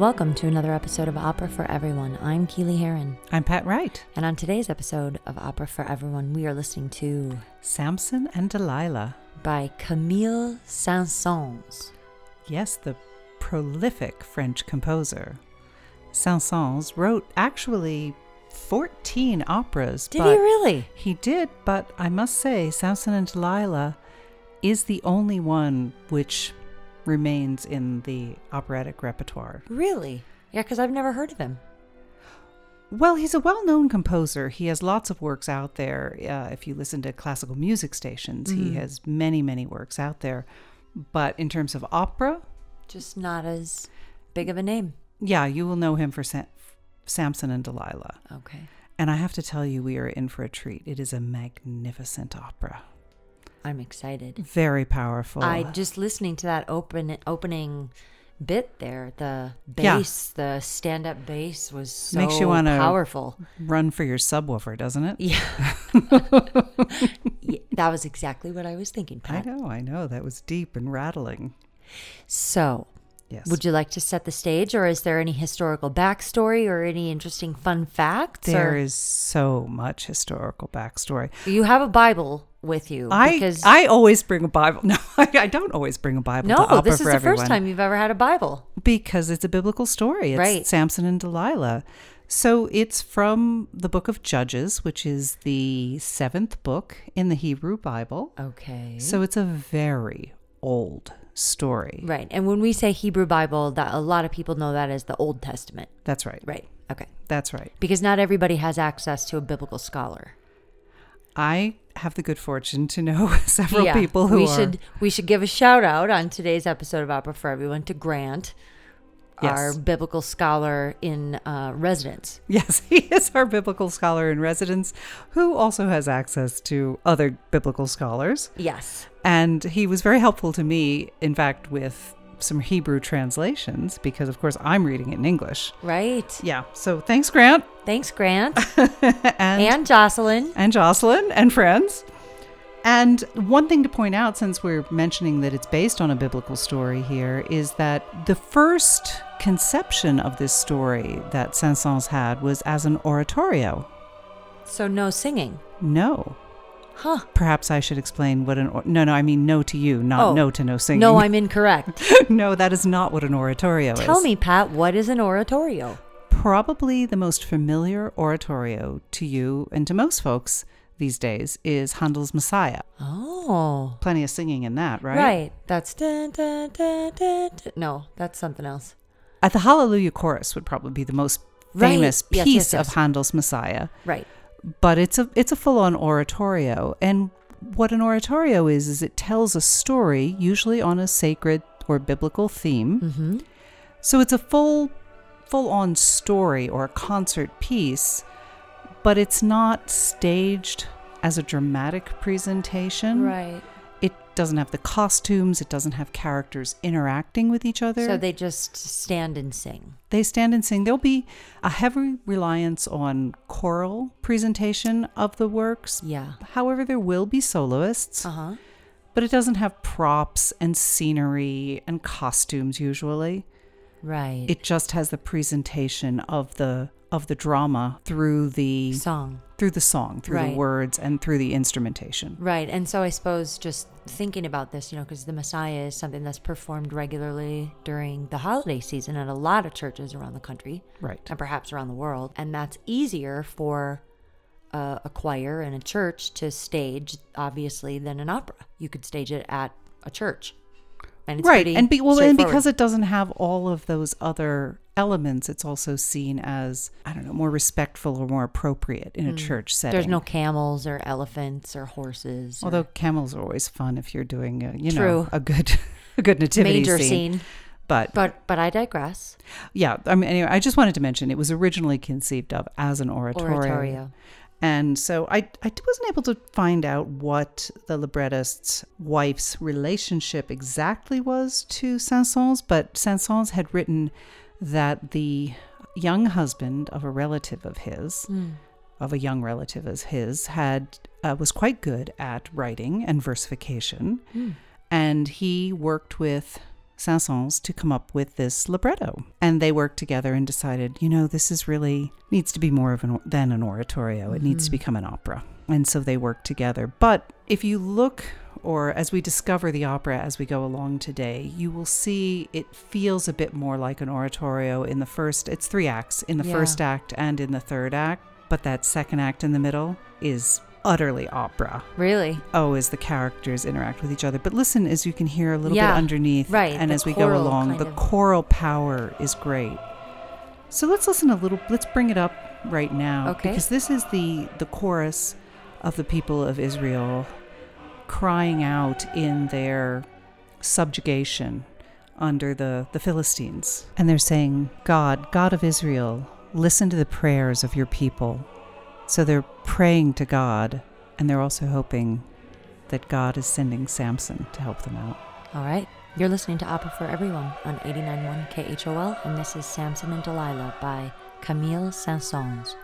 Welcome to another episode of Opera for Everyone. I'm Keely Heron, I'm Pat Wright. and on today's episode of Opera for Everyone, we are listening to Samson and Delilah. by Camille Saint-Saëns. Yes, the prolific French composer. Saint-Saëns wrote actually 14 operas. Did he really? He did, but I must say, Samson and Delilah is the only one which remains in the operatic repertoire. Really? Yeah, because I've never heard of him. Well, he's a well known composer. He has lots of works out there. Uh, if you listen to classical music stations, he Mhm. has many, many works out there. But in terms of opera, Just not as big of a name. yeah, you will know him for Sam- Samson and Delilah. Okay. And I have to tell you, we are in for a treat. It is a magnificent opera, I'm excited. very powerful. I just listening to that open opening bit there, the Yeah. bass, the stand up bass was so Makes you wanna- powerful. Run for your subwoofer, doesn't it? Yeah. Yeah, that was exactly what I was thinking, I Pat. know, I know. That was deep and rattling. So, Yes. would you like to set the stage, or is there any historical backstory or any interesting fun facts? there or- is so much historical backstory. You have a Bible with you I because I always bring a Bible. No, I, I don't always bring a Bible. to no, this is the everyone first time you've ever had a Bible. because it's a biblical story. It's Right. Samson and Delilah. So it's from the book of Judges, which is the seventh book in the Hebrew Bible. Okay. So it's a very old story. right, and when we say Hebrew Bible, that a lot of people know that as the Old Testament. That's right. Right. Okay. That's right. Because not everybody has access to a biblical scholar. I have the good fortune to know several Yeah, people who we are. should we should give a shout out on today's episode of Opera for Everyone to Grant, Yes. our biblical scholar in uh, residence. Yes, he is our biblical scholar in residence who also has access to other biblical scholars. Yes. And he was very helpful to me, in fact, with some Hebrew translations, because of course I'm reading it in English. Right. Yeah. So thanks, Grant. Thanks, Grant and, and Jocelyn. and Jocelyn and friends. And one thing to point out, since we're mentioning that it's based on a biblical story here, is that the first conception of this story that Saint-Saëns had was as an oratorio. So no singing. No. Huh. Perhaps I should explain what an or- no no I mean no to you not Oh. no to no singing. No, I'm incorrect. no that is not what an oratorio is. Tell me, Pat, what is an oratorio? Probably the most familiar oratorio to you and to most folks these days is Handel's Messiah. Oh. Plenty of singing in that, right? Right. That's dun, dun, dun, dun, dun. no, that's something else. At the Hallelujah chorus would probably be the most Right. famous Yes, piece yes, yes. of Handel's Messiah. Right. But it's a it's a full-on oratorio and what an oratorio is is it tells a story usually on a sacred or biblical theme Mm-hmm. so it's a full full-on story or a concert piece but it's not staged as a dramatic presentation Right. It doesn't have the costumes it doesn't have characters interacting with each other So they just stand and sing. they stand and sing. There'll be a heavy reliance on choral presentation of the works. Yeah. However, there will be soloists, Uh huh. but it doesn't have props and scenery and costumes usually. Right. It just has the presentation of the of the drama through the song. through the song, through Right. the words and through the instrumentation. Right. And so I suppose just thinking about this, you know, because the Messiah is something that's performed regularly during the holiday season at a lot of churches around the country Right. and perhaps around the world. And that's easier for uh, a choir and a church to stage, obviously, than an opera. You could stage it at a church. And it's right and be, well and because it doesn't have all of those other elements it's also seen as i don't know more respectful or more appropriate in a hmm. church setting. There's no camels or elephants or horses. or although camels are always fun if you're doing a, you True. know a good a good nativity major scene. scene. but But but I digress. yeah i mean anyway i just wanted to mention it was originally conceived of as an oratorio, Oratorio. And so I, I wasn't able to find out what the librettist's wife's relationship exactly was to Saint-Saëns, but Saint-Saëns had written that the young husband of a relative of his, Mm. of a young relative as his, had uh, was quite good at writing and versification, Mm. and he worked with Saint-Saëns to come up with this libretto. And they worked together and decided, you know, this is really needs to be more of an than an oratorio. It needs to mm-hmm. become an opera. And so they worked together. But if you look or as we discover the opera as we go along today, you will see it feels a bit more like an oratorio in the first it's three acts in the Yeah. first act and in the third act, but that second act in the middle is utterly opera Really? oh, as the characters interact with each other. But listen, as you can hear a little Yeah, bit underneath, right, and as we go along, the of- choral power is great. So let's listen a little. Let's bring it up right now, Okay. because this is the the chorus of the people of Israel crying out in their subjugation under the, the Philistines. And they're saying, God, God of Israel, listen to the prayers of your people. So they're praying to God, and they're also hoping that God is sending Samson to help them out. All right. You're listening to Opera for Everyone on 89.1 KHOL, and this is Samson and Delilah by Camille Saint-Saëns.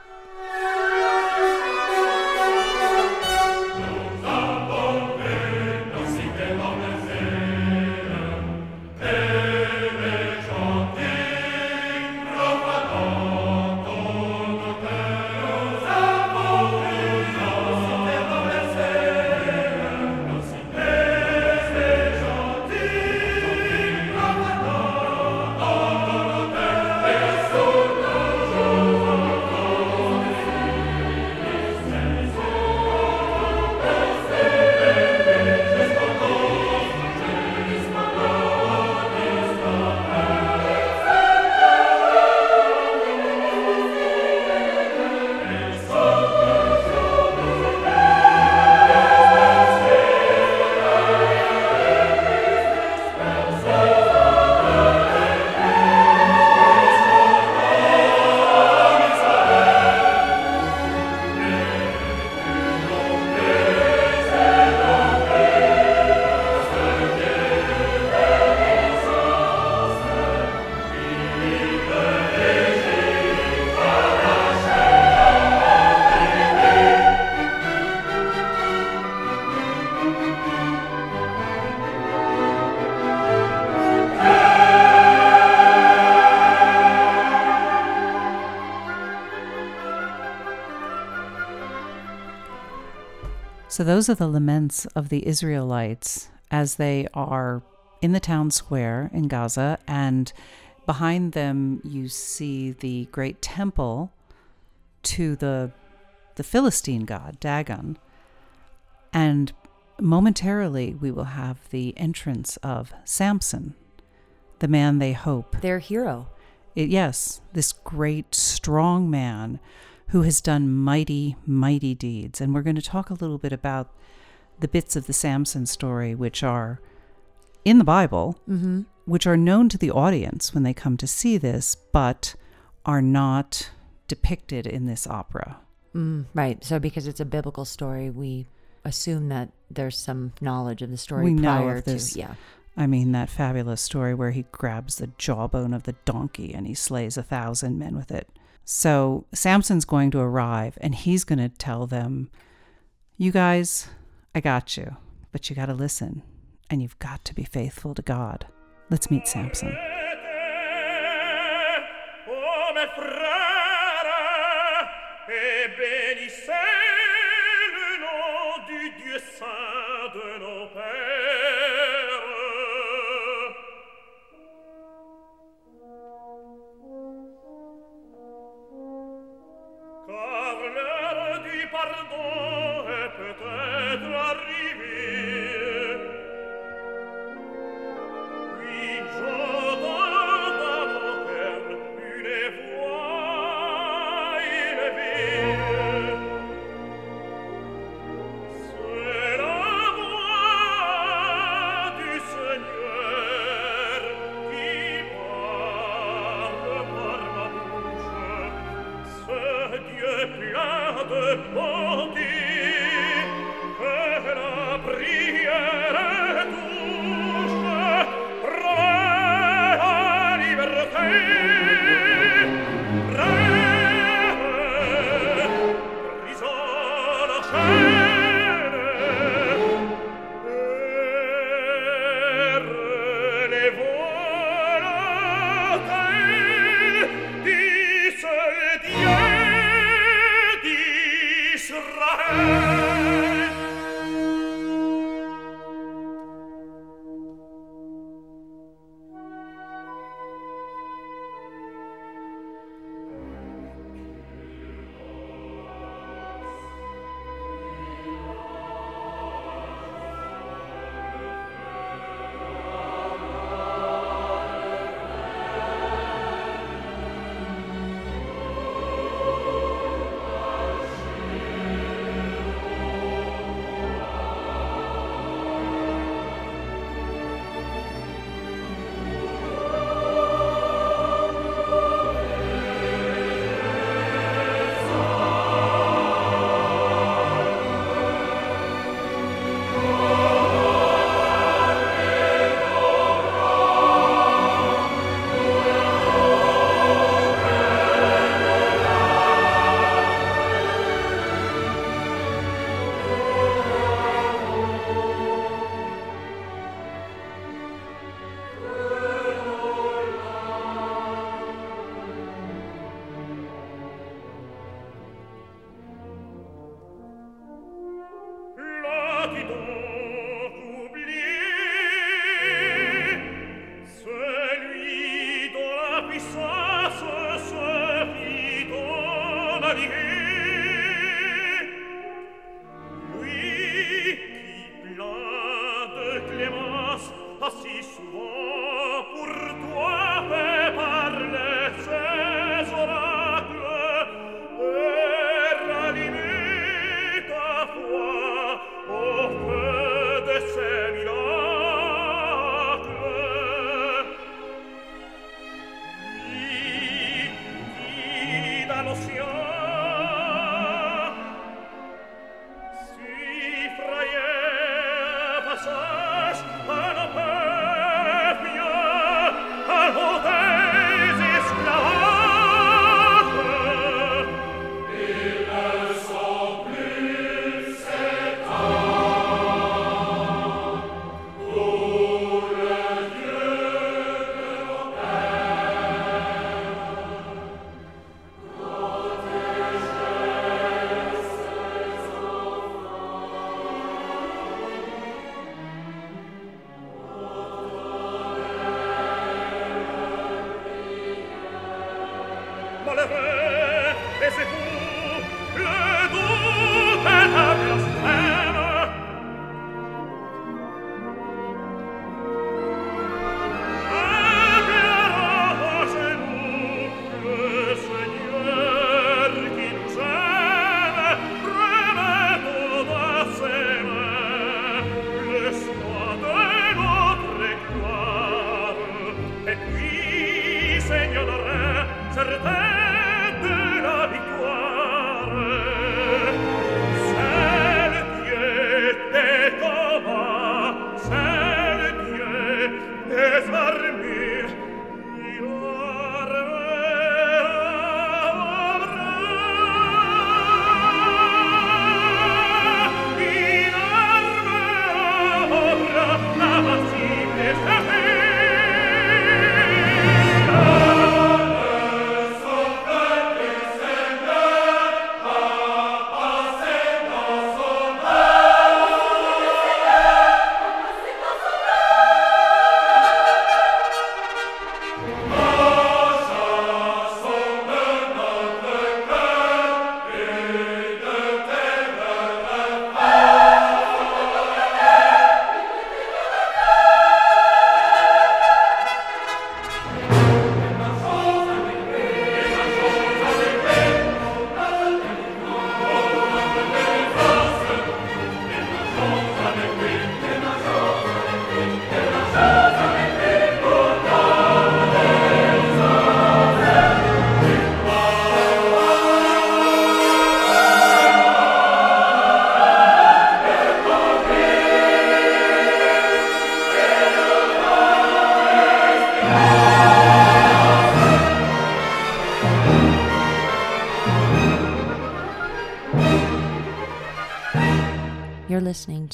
So those are the laments of the Israelites as they are in the town square in Gaza, and behind them you see the great temple to the the Philistine god Dagon, and momentarily we will have the entrance of Samson, the man they hope Their hero. it, yes, this great, strong man who has done mighty, mighty deeds. And we're going to talk a little bit about the bits of the Samson story which are in the Bible, Mm-hmm. which are known to the audience when they come to see this, but are not depicted in this opera. Mm, right. So because it's a biblical story, we assume that there's some knowledge of the story We know prior to. Yeah. I mean, that fabulous story where he grabs the jawbone of the donkey and he slays a thousand men with it. So Samson's going to arrive and he's going to tell them, You guys, I got you, but you got to listen and you've got to be faithful to God. Let's meet Samson. Amen.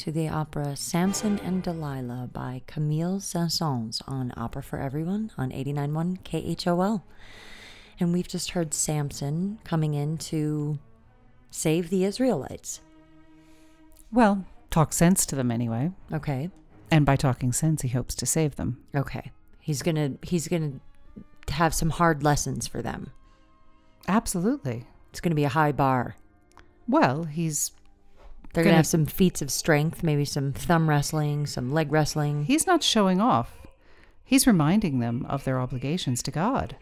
to the opera Samson and Delilah by Camille Saint-Saëns on Opera for Everyone on 89.1 KHOL. And we've just heard Samson coming in to save the Israelites. Well, talk sense to them anyway. Okay. And by talking sense, he hopes to save them. Okay. He's going to he's going to have some hard lessons for them. Absolutely. It's going to be a high bar. Well, he's They're going to have some feats of strength, maybe some thumb wrestling, some leg wrestling. he's not showing off. He's reminding them of their obligations to God.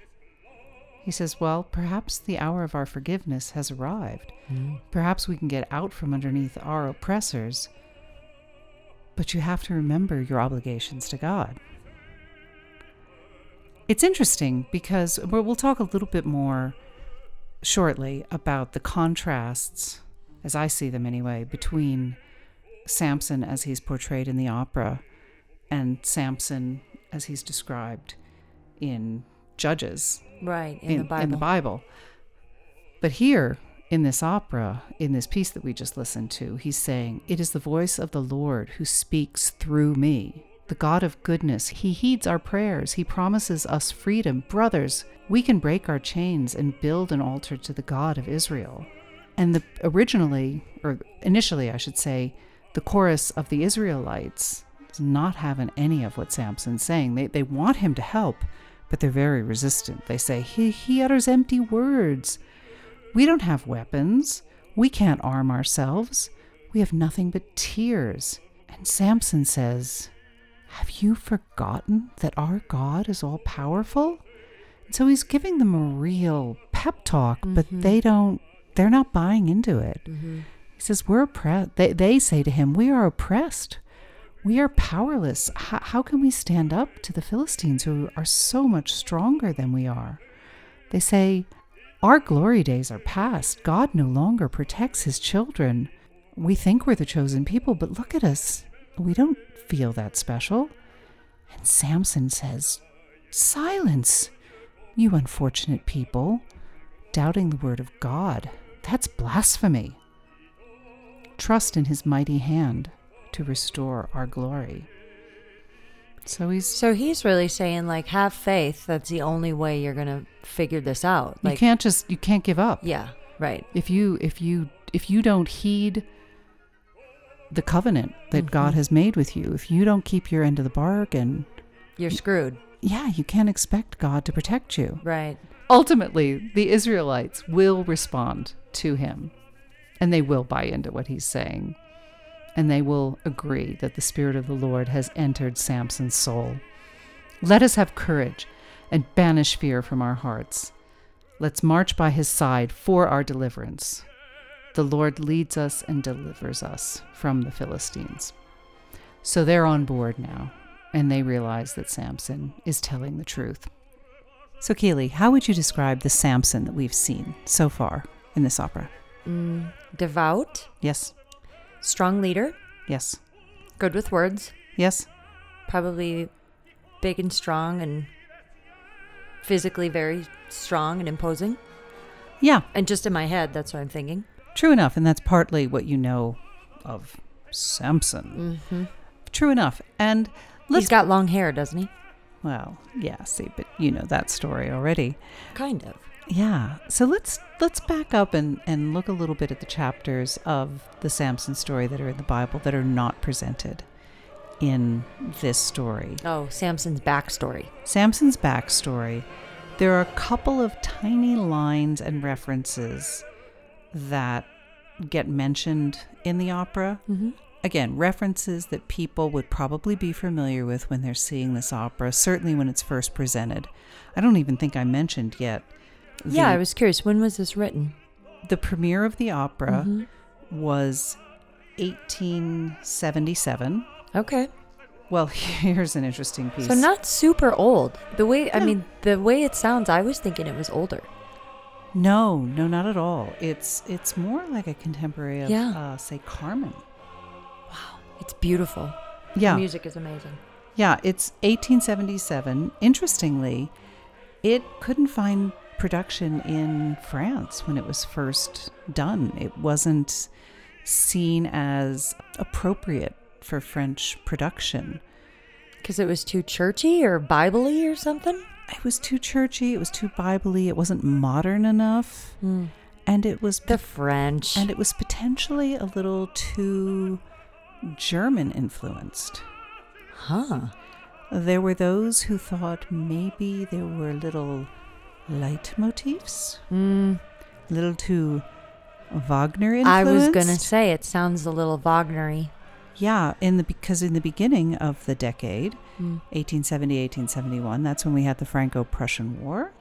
He says, Well, perhaps the hour of our forgiveness has arrived. Hmm. Perhaps we can get out from underneath our oppressors. But you have to remember your obligations to God. It's interesting because we'll we'll talk a little bit more shortly about the contrasts, as I see them anyway, between Samson as he's portrayed in the opera and Samson as he's described in Judges Right, in, in, the Bible. in the Bible. But here in this opera, in this piece that we just listened to, he's saying, It is the voice of the Lord who speaks through me. The God of goodness, He heeds our prayers. He promises us freedom. Brothers, we can break our chains and build an altar to the God of Israel. And the originally, or initially, I should say, the chorus of the Israelites is not having any of what Samson's saying. They, they want him to help, but they're very resistant. They say, he, he utters empty words. We don't have weapons. We can't arm ourselves. We have nothing but tears. And Samson says, Have you forgotten that our God is all powerful? So he's giving them a real pep talk, but mm-hmm. they don't, they're not buying into it. Mm-hmm. He says, We're oppressed. They, they say to him, We are oppressed. We are powerless. How, how can we stand up to the Philistines who are so much stronger than we are? They say, Our glory days are past. God no longer protects his children. We think we're the chosen people, but look at us. We don't feel that special. And Samson says, Silence, you unfortunate people, doubting the word of God. That's blasphemy. Trust in his mighty hand to restore our glory. So he's So he's really saying, like, have faith. That's the only way you're going to figure this out. you can't just you can't give up. yeah, right. If you if you if you don't heed the covenant that mm-hmm. God has made with you, if you don't keep your end of the bargain, You're screwed. yeah, you can't expect God to protect you. Right. Ultimately, the Israelites will respond to him and they will buy into what he's saying. And they will agree that the Spirit of the Lord has entered Samson's soul. Let us have courage and banish fear from our hearts. Let's march by his side for our deliverance. The Lord leads us and delivers us from the Philistines. So they're on board now, and they realize that Samson is telling the truth. So, Keely, how would you describe the Samson that we've seen so far in this opera? Mm, devout, Yes, strong leader, yes, good with words, yes, probably big and strong and physically very strong and imposing. yeah, And just in my head, that's what I'm thinking. true enough. And that's partly what you know of Samson. Mm-hmm. True enough. And He's got long hair, doesn't he? well, yeah, see, but you know that story already. Kind of. Yeah. So let's let's back up and, and look a little bit at the chapters of the Samson story that are in the Bible that are not presented in this story. Oh, Samson's backstory. Samson's backstory, there are a couple of tiny lines and references that get mentioned in the opera. Mm-hmm. Again, references that people would probably be familiar with when they're seeing this opera, certainly when it's first presented. I don't even think I mentioned yet. Yeah, the- I was curious. When was this written? the premiere of the opera Mhm. was 1877. Okay. Well, here's an interesting piece. So not super old. The way I mean, the way it sounds, I was thinking it was older. No, no, not at all. It's it's more like a contemporary of, Yeah. uh, say, Carmen. Wow, it's beautiful. Yeah, The music is amazing. yeah. It's 1877. Interestingly, it couldn't find production in France when it was first done. It wasn't seen as appropriate for French production. Because it was too churchy or Bible-y or something. It was too churchy. It was too biblically. It wasn't modern enough, hmm. and it was The French. and it was potentially a little too German influenced. huh. There were those who thought maybe there were little leitmotifs, Mm, a little too Wagner influenced. I was gonna say it sounds a little Wagnery. yeah, in the because in the beginning of the decade, Mm. 1870, 1871, that's when we had the Franco-Prussian War.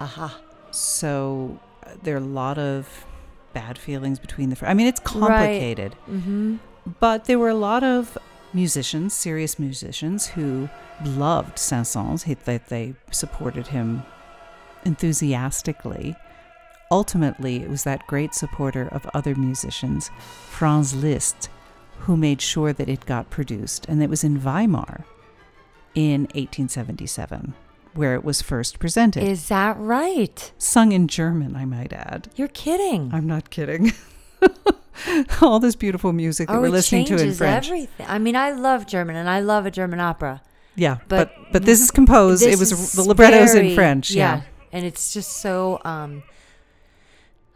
Aha. So uh, there are a lot of bad feelings between the. fr- I mean, it's complicated. Mm-hmm. But there were a lot of musicians, serious musicians, who loved Saint-Saëns. That they supported him enthusiastically. Ultimately, it was that great supporter of other musicians, Franz Liszt, who made sure that it got produced. And it was in Weimar in 1877 where it was first presented. Is that right? Sung in German, I might add. You're kidding. I'm not kidding. All this beautiful music that oh, we're listening to in French. everything. I mean, I love German and I love a German opera. Yeah, But but but, this is composed. This it was the librettos very- in French. Yeah. And it's just so um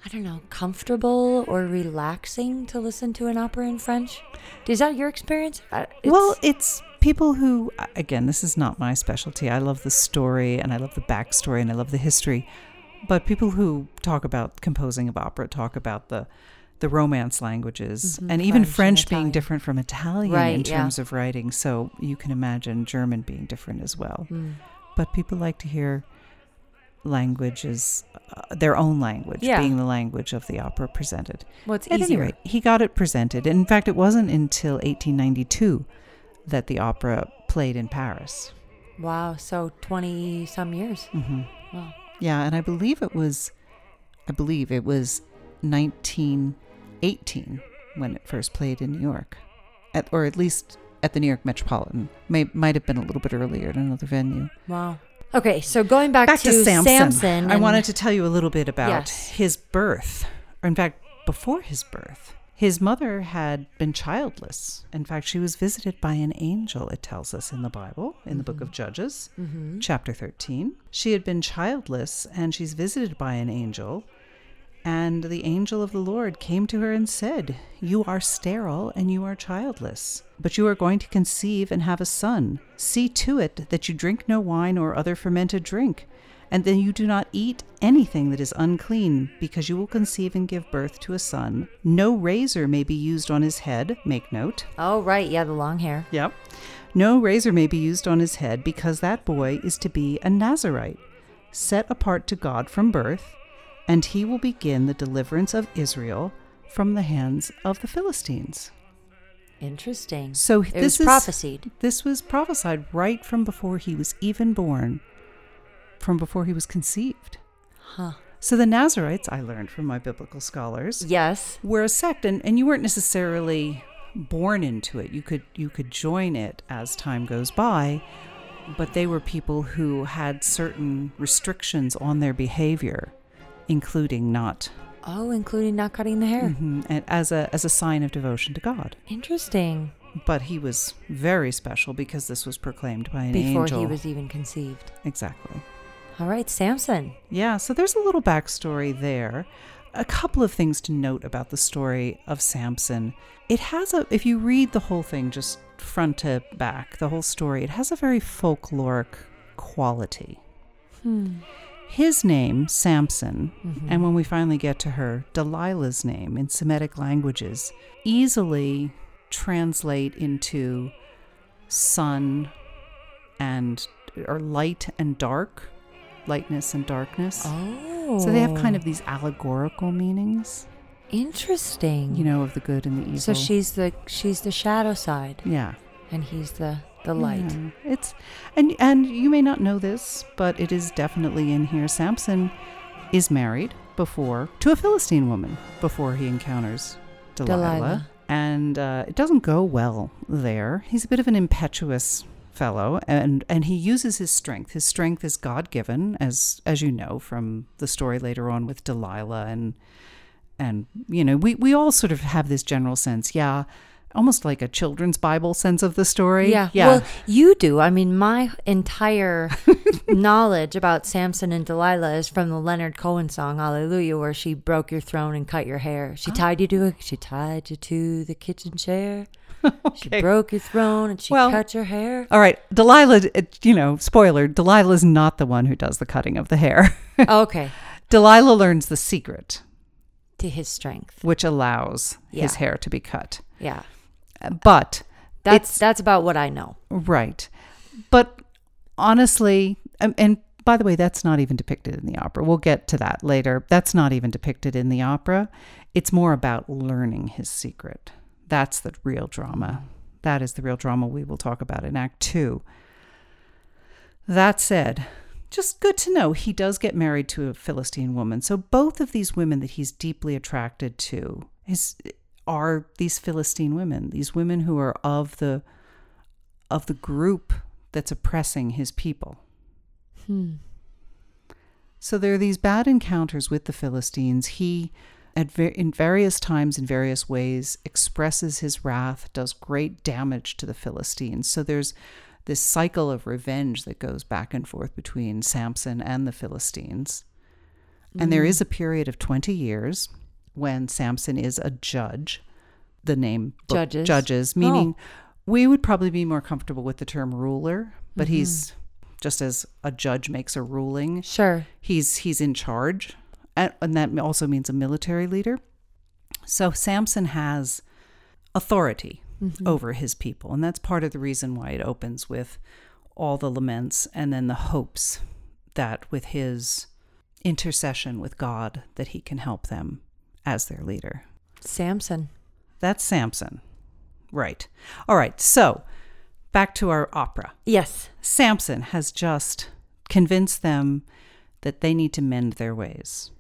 I don't know, comfortable or relaxing to listen to an opera in French. Is that your experience? Uh, well, it's- it's people who, again, this is not my specialty. I love the story and I love the backstory and I love the history. But people who talk about composing of opera talk about the the romance languages Mhm, and even French and being different from Italian Right, in yeah. terms of writing. So you can imagine German being different as well. Mm. But people like to hear languages, uh, their own language, Yeah. being the language of the opera presented. well, it's At any rate, he got it presented. In fact, it wasn't until 1892 that the opera played in Paris. Wow, so 20 some years. hmm Wow. Yeah, and I believe it was, I believe it was 1918 when it first played in New York, at, or at least at the New York Metropolitan. May might have been a little bit earlier at another venue. Wow. Okay, so going back, Back to, Samson. Samson I wanted to tell you a little bit about Yes. his birth, or in fact, before his birth. His mother had been childless. In fact, she was visited by an angel, it tells us in the Bible, in the book of Judges, Mhm. chapter 13. She had been childless, and she's visited by an angel. And the angel of the Lord came to her and said, You are sterile and you are childless, but you are going to conceive and have a son. See to it that you drink no wine or other fermented drink, and then you do not eat anything that is unclean, because you will conceive and give birth to a son. No razor may be used on his head, make note. Oh, right. Yeah, the long hair. Yep. No razor may be used on his head because that boy is to be a Nazarite, set apart to God from birth, and he will begin the deliverance of Israel from the hands of the Philistines. Interesting. So it this was is prophesied. this was prophesied right from before he was even born, from before he was conceived. Huh. So the Nazarites, I learned from my biblical scholars, Yes. were a sect and, and you weren't necessarily born into it you could you could join it as time goes by but they were people who had certain restrictions on their behavior including not Oh, including not cutting the hair. Mhm, and as a as a sign of devotion to God Interesting. but he was very special because this was proclaimed by an Before angel he was even conceived. exactly All right, Samson. Yeah, so there's a little backstory there. A couple of things to note about the story of Samson. It has a, if you read the whole thing just front to back, the whole story, it has a very folkloric quality. Hmm. His name, Samson, Mhm. and when we finally get to her, Delilah's name in Semitic languages, easily translate into sun and, or light and dark, lightness and darkness. Oh. So they have kind of these allegorical meanings, interesting. you know, of the good and the evil. So she's the she's the shadow side, yeah, and he's the the light. Yeah. It's and and you may not know this, but it is definitely in here. Samson is married before to a Philistine woman before he encounters Delilah, Delilah. and uh, it doesn't go well there. He's a bit of an impetuous fellow and and he uses his strength his strength is god-given as as you know from the story later on with Delilah and and you know we we all sort of have this general sense yeah almost like a children's bible sense of the story Yeah. yeah Well, you do. I mean, my entire knowledge about Samson and Delilah is from the Leonard Cohen song "Hallelujah," where she broke your throne and cut your hair. She oh. tied you to a, she tied you to the kitchen chair. She broke your throne and she Well- cut your hair. all right Delilah you know spoiler Delilah is not the one who does the cutting of the hair okay, Delilah learns the secret to his strength. which allows his hair to be cut Yeah, but that's that's about what I know. Right. But honestly, and, and by the way, that's not even depicted in the opera. We'll get to that later. That's not even depicted in the opera. It's more about learning his secret. That's the real drama. That is the real drama we will talk about in Act Two. That said, just good to know he does get married to a Philistine woman. So both of these women that he's deeply attracted to is are these Philistine women, these women who are of the of the group that's oppressing his people. Hmm. So there are these bad encounters with the Philistines. He, at ver- in various times, in various ways, expresses his wrath, does great damage to the Philistines. So there's this cycle of revenge that goes back and forth between Samson and the Philistines. And there is a period of 20 years when Samson is a judge. The name Judges. judges, meaning oh. we would probably be more comfortable with the term ruler, but he's just as a judge makes a ruling, Sure. he's he's in charge and, and that also means a military leader so samson has authority mm-hmm. over his people and that's part of the reason why it opens with all the laments and then the hopes that with his intercession with god that he can help them as their leader Samson. that's samson right all right so back to our opera Yes. Samson has just convinced them that they need to mend their ways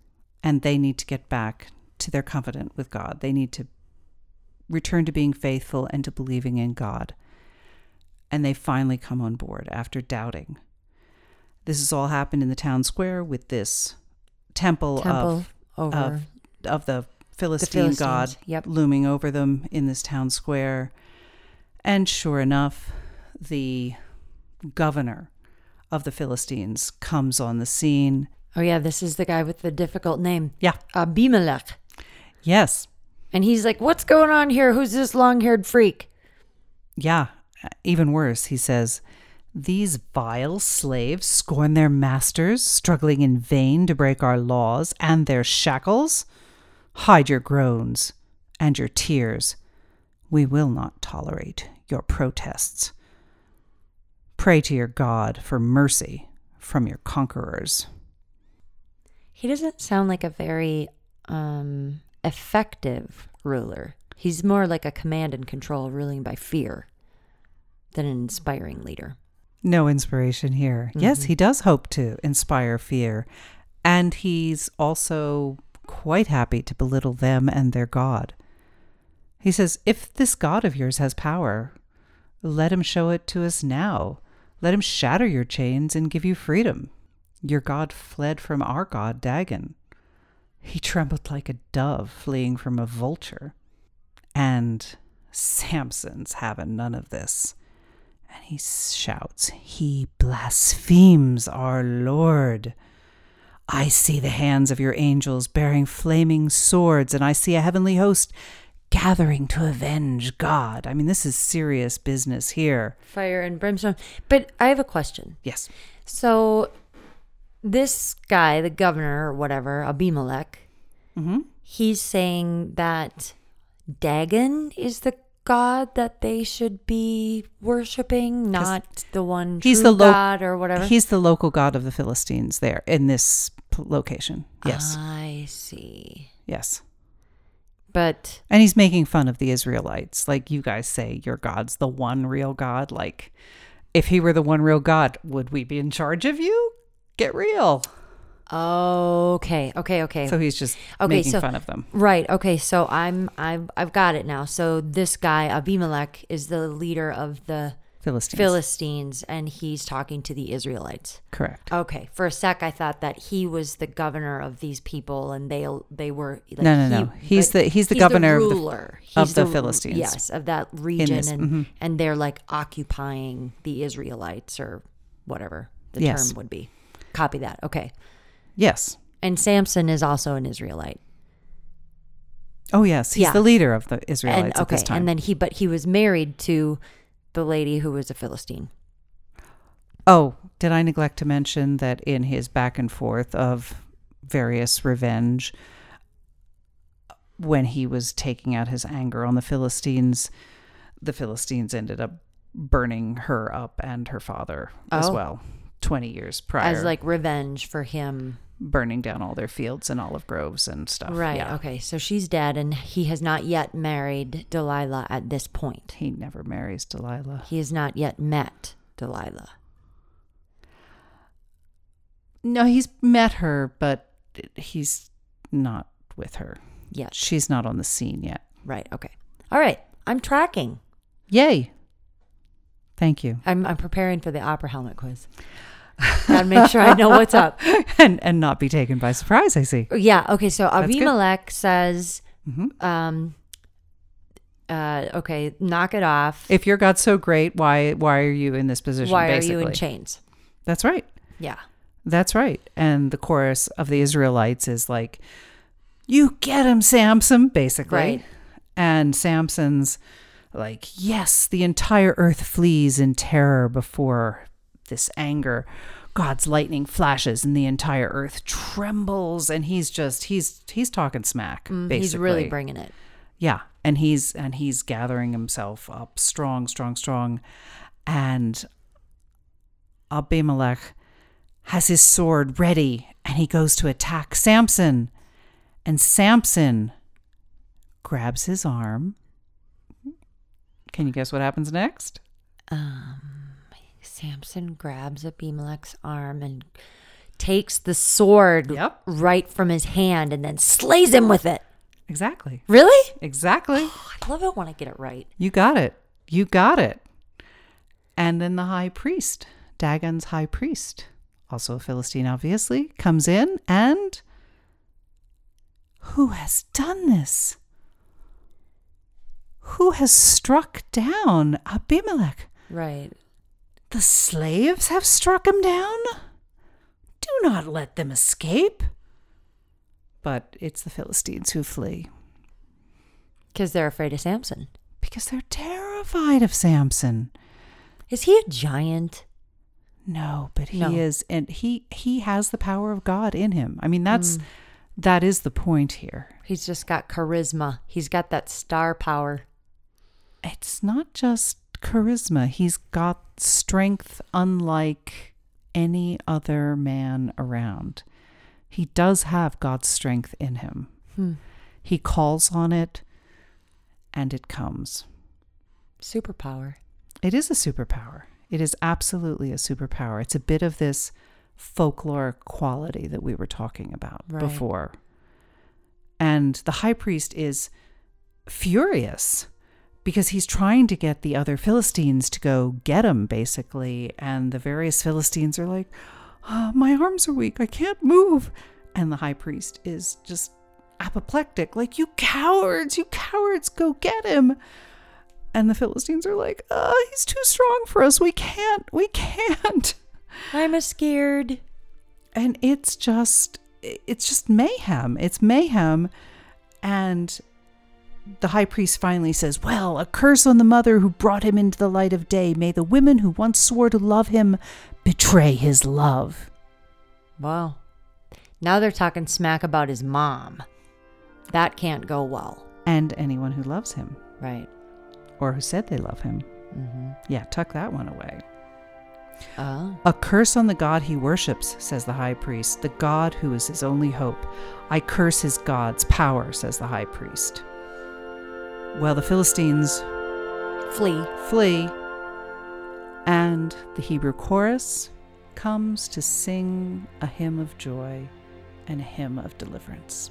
and they need to get back to their covenant with God. They need to return to being faithful and to believing in God. And they finally come on board after doubting. This has all happened in the town square with this temple, Temple over. of, of the Philistine god yep. looming over them in this town square. And sure enough, the governor of the Philistines comes on the scene. oh, yeah. This is the guy with the difficult name. Yeah. Abimelech. Yes. And he's like, What's going on here? Who's this long haired freak? Yeah. Even worse, he says, These vile slaves scorn their masters, struggling in vain to break our laws and their shackles. Hide your groans and your tears. We will not tolerate your protests. Pray to your God for mercy from your conquerors. He doesn't sound like a very um, effective ruler. He's more like a command and control, ruling by fear, than an inspiring leader. No inspiration here. Yes, he does hope to inspire fear. And he's also quite happy to belittle them and their God. He says, If this God of yours has power, let him show it to us now. Let him shatter your chains and give you freedom. Your God fled from our God, Dagon. He trembled like a dove fleeing from a vulture. And Samson's having none of this. And he shouts, He blasphemes our Lord. I see the hands of your angels bearing flaming swords, and I see a heavenly host gathering to avenge God. I mean, this is serious business here. Fire and brimstone. But I have a question. Yes. So, this guy, the governor or whatever, Abimelech, mm-hmm. he's saying that Dagon is the god that they should be worshiping, not the one He's true the lo- god or whatever. He's the local god of the Philistines there in this p- location. Yes. I see. yes. But And he's making fun of the Israelites. Like you guys say, your God's the one real God. Like, if he were the one real God, would we be in charge of you? Get real. Okay, okay, okay. So he's just Okay, making so- fun of them. Right. Okay. So I'm I've I've got it now. So this guy Abimelech is the leader of the Philistines. Philistines, and he's talking to the Israelites. Correct. Okay. For a sec, I thought that he was the governor of these people, and they they were like, No, no, no. He's but the- he's the governor of the- ruler of He's the Philistines. Yes, of that region, this, and mhm. and they're like occupying the Israelites or whatever the Yes. term would be. Copy that. Okay. Yes. And Samson is also an Israelite. Oh, yes. He's Yeah. the leader of the Israelites and at okay, this time. and then he but he was married to the lady who was a Philistine. oh, did I neglect to mention that in his back and forth of various revenge, when he was taking out his anger on the Philistines, the Philistines ended up burning her up and her father as Oh. well. 20 years prior. as like revenge for him. burning down all their fields and olive groves and stuff. Right. Yeah. Okay. So she's dead, and he has not yet married Delilah at this point. He never marries Delilah. He has not yet met Delilah. No, he's met her, but he's not with her. Yet. She's not on the scene yet. Right. Okay. All right. I'm tracking. Yay. Thank you. I'm, I'm preparing for the opera helmet quiz. Gotta make sure I know what's up. and and not be taken by surprise, I see. Yeah. Okay. So. Abimelech says, Mhm. um, uh, okay, knock it off. If your God's so great, why why are you in this position Why basically? are you in chains? That's right. Yeah. That's right. And the chorus of the Israelites is like, You get him, Samson, basically. Right. And Samson's like, Yes, the entire earth flees in terror before this anger. God's lightning flashes and the entire earth trembles and he's just he's he's talking smack basically. Mm, He's really bringing it. Yeah, and he's and he's gathering himself up strong, strong, strong, and Abimelech has his sword ready, and he goes to attack Samson, and Samson grabs his arm. Can you guess what happens next? Samson grabs Abimelech's arm and takes the sword Yep. right from his hand and then slays him with it. Exactly. Really? Exactly. Oh, I love it when I get it right. You got it. You got it. And then the high priest, Dagon's high priest, also a Philistine, obviously, comes in and. Who has done this? Who has struck down Abimelech? Right. The slaves have struck him down? Do not let them escape. But it's the Philistines who flee Because they're afraid of Samson. because they're terrified of Samson. Is he a giant? No, but he No. is, and he he has the power of God in him. I mean, that's mm. that is the point here. He's just got charisma. He's got that star power. It's not just charisma; he's got strength unlike any other man around. He does have God's strength in him. Hmm. He calls on it, and it comes. Superpower. It is a superpower. It is absolutely a superpower. It's a bit of this folklore quality that we were talking about Right. before. And the high priest is furious because he's trying to get the other Philistines to go get him, basically. And the various Philistines are like, oh, My arms are weak. I can't move. And the high priest is just apoplectic, like, You cowards, you cowards, go get him. And the Philistines are like, uh, he's too strong for us. We can't. We can't. I'm a scared. And it's just it's just mayhem. It's mayhem. And the high priest finally says, Well, a curse on the mother who brought him into the light of day. May the women who once swore to love him betray his love. Well, Now they're talking smack about his mom. That can't go well. And anyone who loves him, Right. or who said they love him. Mm-hmm. Yeah, tuck that one away. Oh. A curse on the God he worships, says the high priest, the God who is his only hope. I curse his God's power, says the high priest. Well, the Philistines Flee. flee, and the Hebrew chorus comes to sing a hymn of joy and a hymn of deliverance.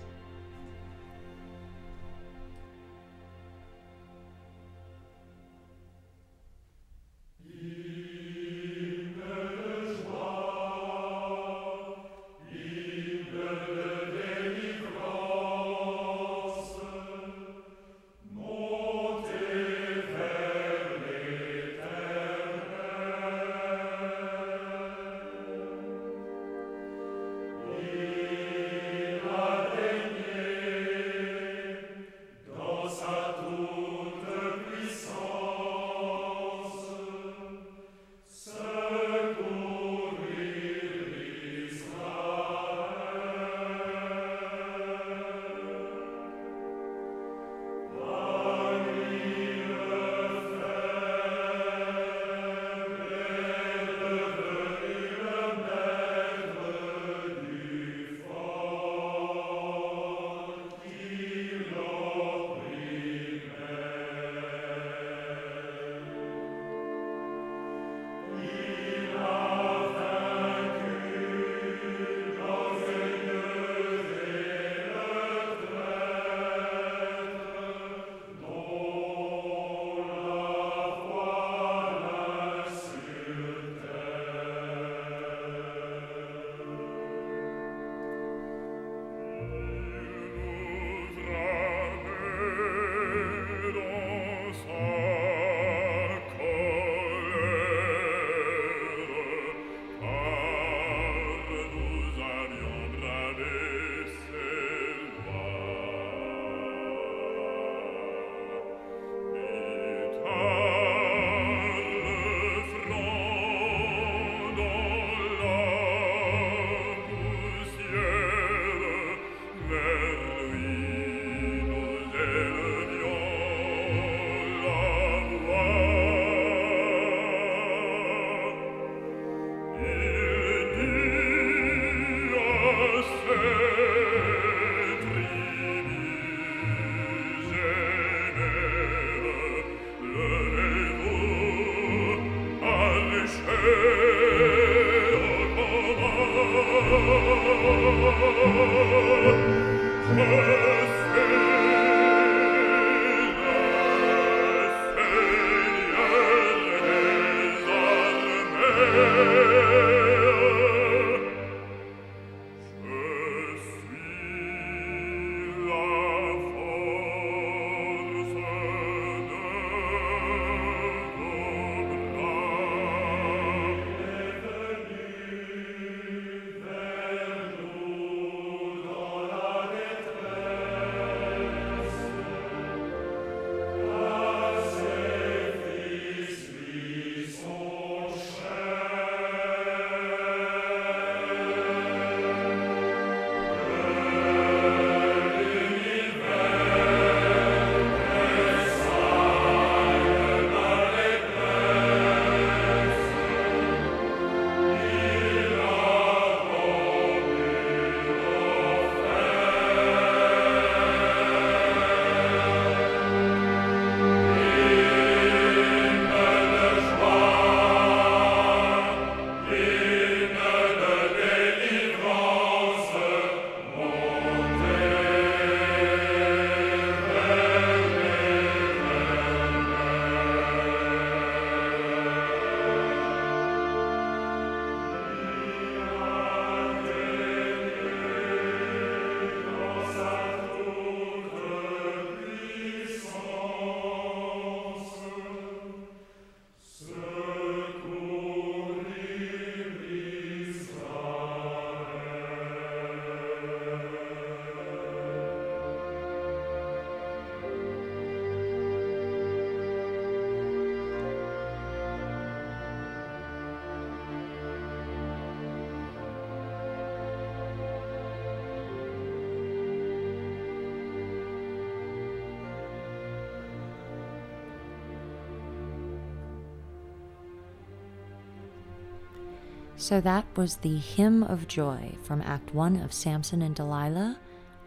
So that was the Hymn of Joy from Act 1 of Samson and Delilah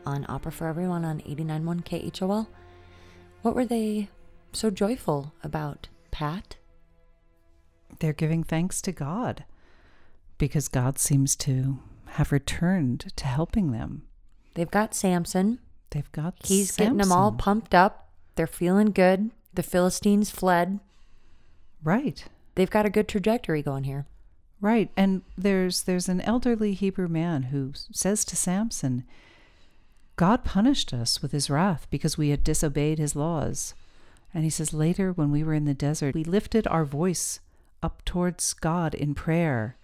on Opera for Everyone on 89.1 KHOL. What were they so joyful about, Pat? They're giving thanks to God because God seems to have returned to helping them. They've got Samson. They've got He's getting them all pumped up. They're feeling good. The Philistines fled. right. They've got a good trajectory going here. Right. And there's there's an elderly Hebrew man who says to Samson, God punished us with his wrath because we had disobeyed his laws. And he says later when we were in the desert, we lifted our voice up towards God in prayer,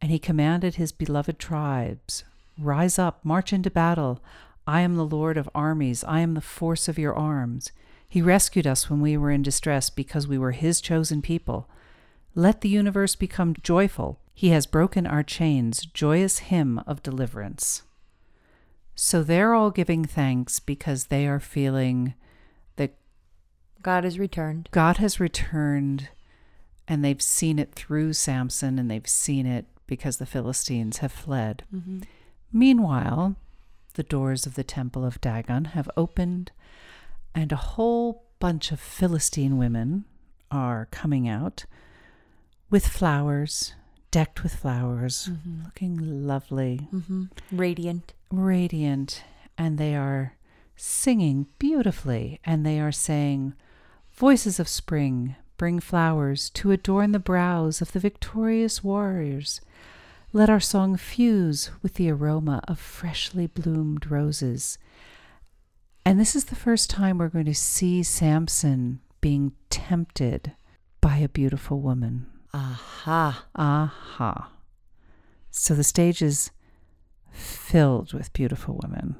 and he commanded his beloved tribes, rise up, march into battle. I am the Lord of armies. I am the force of your arms. He rescued us when we were in distress because we were his chosen people. Let the universe become joyful. He has broken our chains, joyous hymn of deliverance. So they're all giving thanks because they are feeling that God has returned. God has returned and they've seen it through Samson and they've seen it because the Philistines have fled. Mm-hmm. Meanwhile, the doors of the temple of Dagon have opened and a whole bunch of Philistine women are coming out with flowers, decked with flowers, looking lovely, Mm-hmm. Radiant. radiant, and they are singing beautifully, and they are saying, Voices of spring, bring flowers to adorn the brows of the victorious warriors. Let our song fuse with the aroma of freshly bloomed roses. And this is the first time we're going to see Samson being tempted by a beautiful woman. Aha. Aha. So the stage is filled with beautiful women,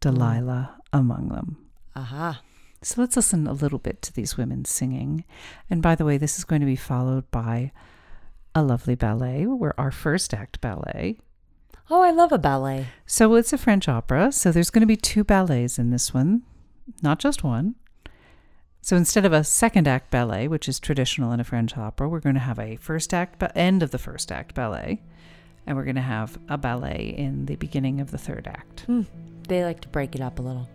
Delilah among them. Aha. So let's listen a little bit to these women singing. And by the way, this is going to be followed by a lovely ballet. We're our first act ballet. Oh, I love a ballet. So it's a French opera. So there's going to be two ballets in this one, not just one. So instead of a second act ballet, which is traditional in a French opera, we're going to have a first act, ba- end of the first act ballet, and we're going to have a ballet in the beginning of the third act. Hmm. They like to break it up a little.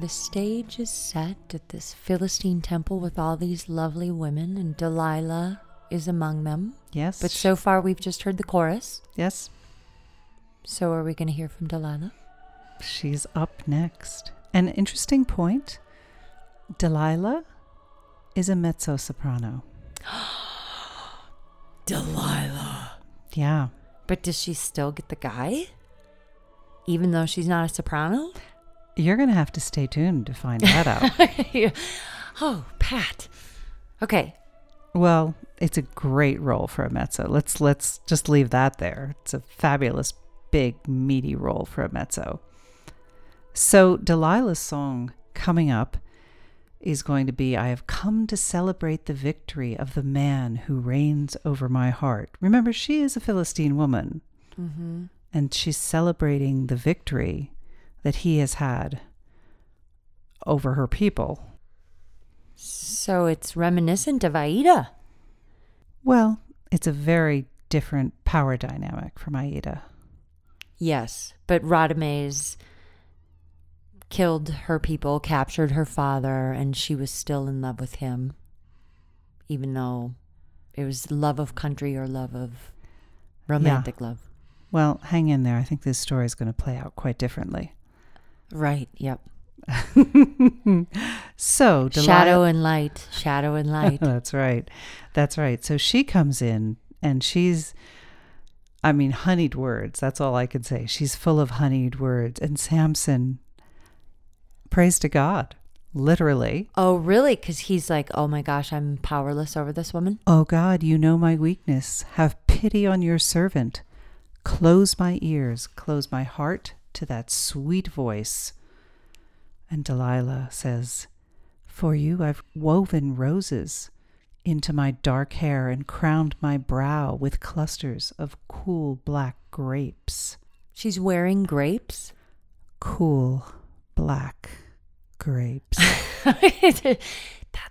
The stage is set at this Philistine temple with all these lovely women, and Delilah is among them. Yes. But so far, we've just heard the chorus. yes, So are we going to hear from Delilah? she's up next. An interesting point Delilah is a mezzo soprano. Delilah. Yeah. But does she still get the guy? Even though she's not a soprano? You're going to have to stay tuned to find that out. oh, Pat. Okay. well, it's a great role for a mezzo. Let's let's just leave that there. It's a fabulous big meaty role for a mezzo. So Delilah's song coming up is going to be I have come to celebrate the victory of the man who reigns over my heart. Remember she is a Philistine woman Mm-hmm. and she's celebrating the victory that he has had over her people. So it's reminiscent of Aida. Well, it's a very different power dynamic from Aida. Yes, but Radames killed her people, captured her father, and she was still in love with him, even though it was love of country or love of romantic love. Well, hang in there. I think this story is going to play out quite differently. Right. Yep. So, Delilah- Shadow and light. Shadow and light. That's right. That's right. So she comes in and she's, I mean, honeyed words. That's all I can say. She's full of honeyed words. And Samson, praise to God, literally. oh, really? Because he's like, oh my gosh, I'm powerless over this woman. Oh God, you know my weakness. Have pity on your servant. Close my ears, close my heart to that sweet voice. And Delilah says, For you I've woven roses into my dark hair and crowned my brow with clusters of cool black grapes. She's wearing grapes. Cool black grapes. that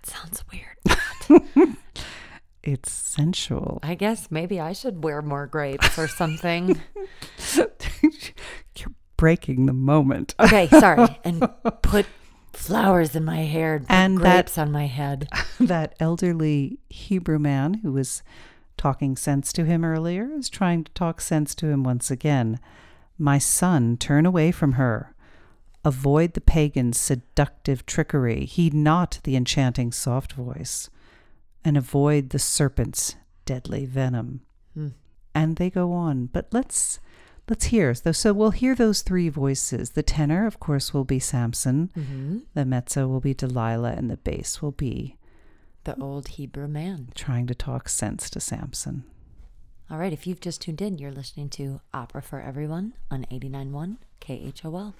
sounds weird. it's sensual. I guess maybe I should wear more grapes or something. Breaking the moment. Okay, sorry. And put flowers in my hair and, And that- grapes on my head. that elderly Hebrew man who was talking sense to him earlier is trying to talk sense to him once again. My son, turn away from her. Avoid the pagan's seductive trickery. Heed not the enchanting soft voice. And avoid the serpent's deadly venom. Hmm. And they go on. But let's let's hear. So, so we'll hear those three voices. The tenor, of course, will be Samson. hmm The mezzo will be Delilah, and the bass will be The old Hebrew man. trying to talk sense to Samson. All right, if you've just tuned in, you're listening to Opera for Everyone on 89.1 KHOL.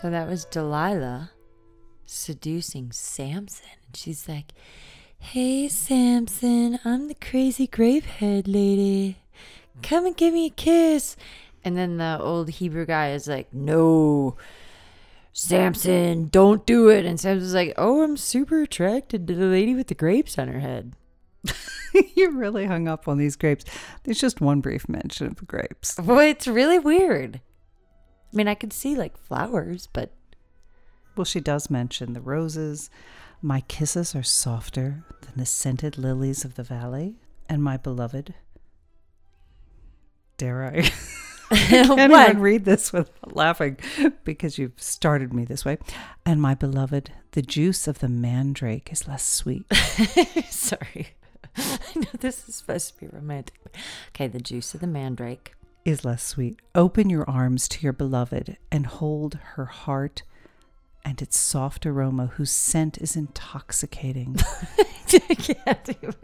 So that was Delilah seducing Samson. And she's like, Hey, Samson, I'm the crazy grapehead lady. Come and give me a kiss. And then the old Hebrew guy is like, No, Samson, don't do it. And Samson's like, Oh, I'm super attracted to the lady with the grapes on her head. You're really hung up on these grapes. There's just one brief mention of the grapes. Well, it's really weird. I mean, I could see like flowers, but Well, she does mention the roses. My kisses are softer than the scented lilies of the valley, and my beloved. Dare I? can't What? even read this without laughing because you've started me this way. And my beloved, the juice of the mandrake is less sweet. Sorry. I know this is supposed to be romantic. Okay, the juice of the mandrake. Is less sweet. Open your arms to your beloved and hold her heart and its soft aroma, whose scent is intoxicating. I can't even.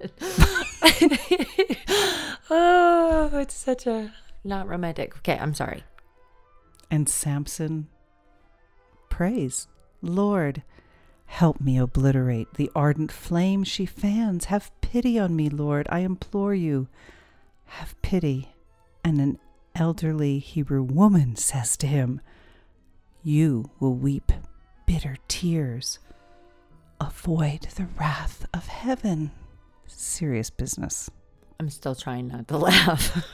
oh, it's such a not romantic. Okay, I'm sorry. and Samson prays, Lord, help me obliterate the ardent flame she fans. Have pity on me, Lord, I implore you. Have pity. And an elderly Hebrew woman says to him, You will weep bitter tears. Avoid the wrath of heaven. Serious business. I'm still trying not to laugh.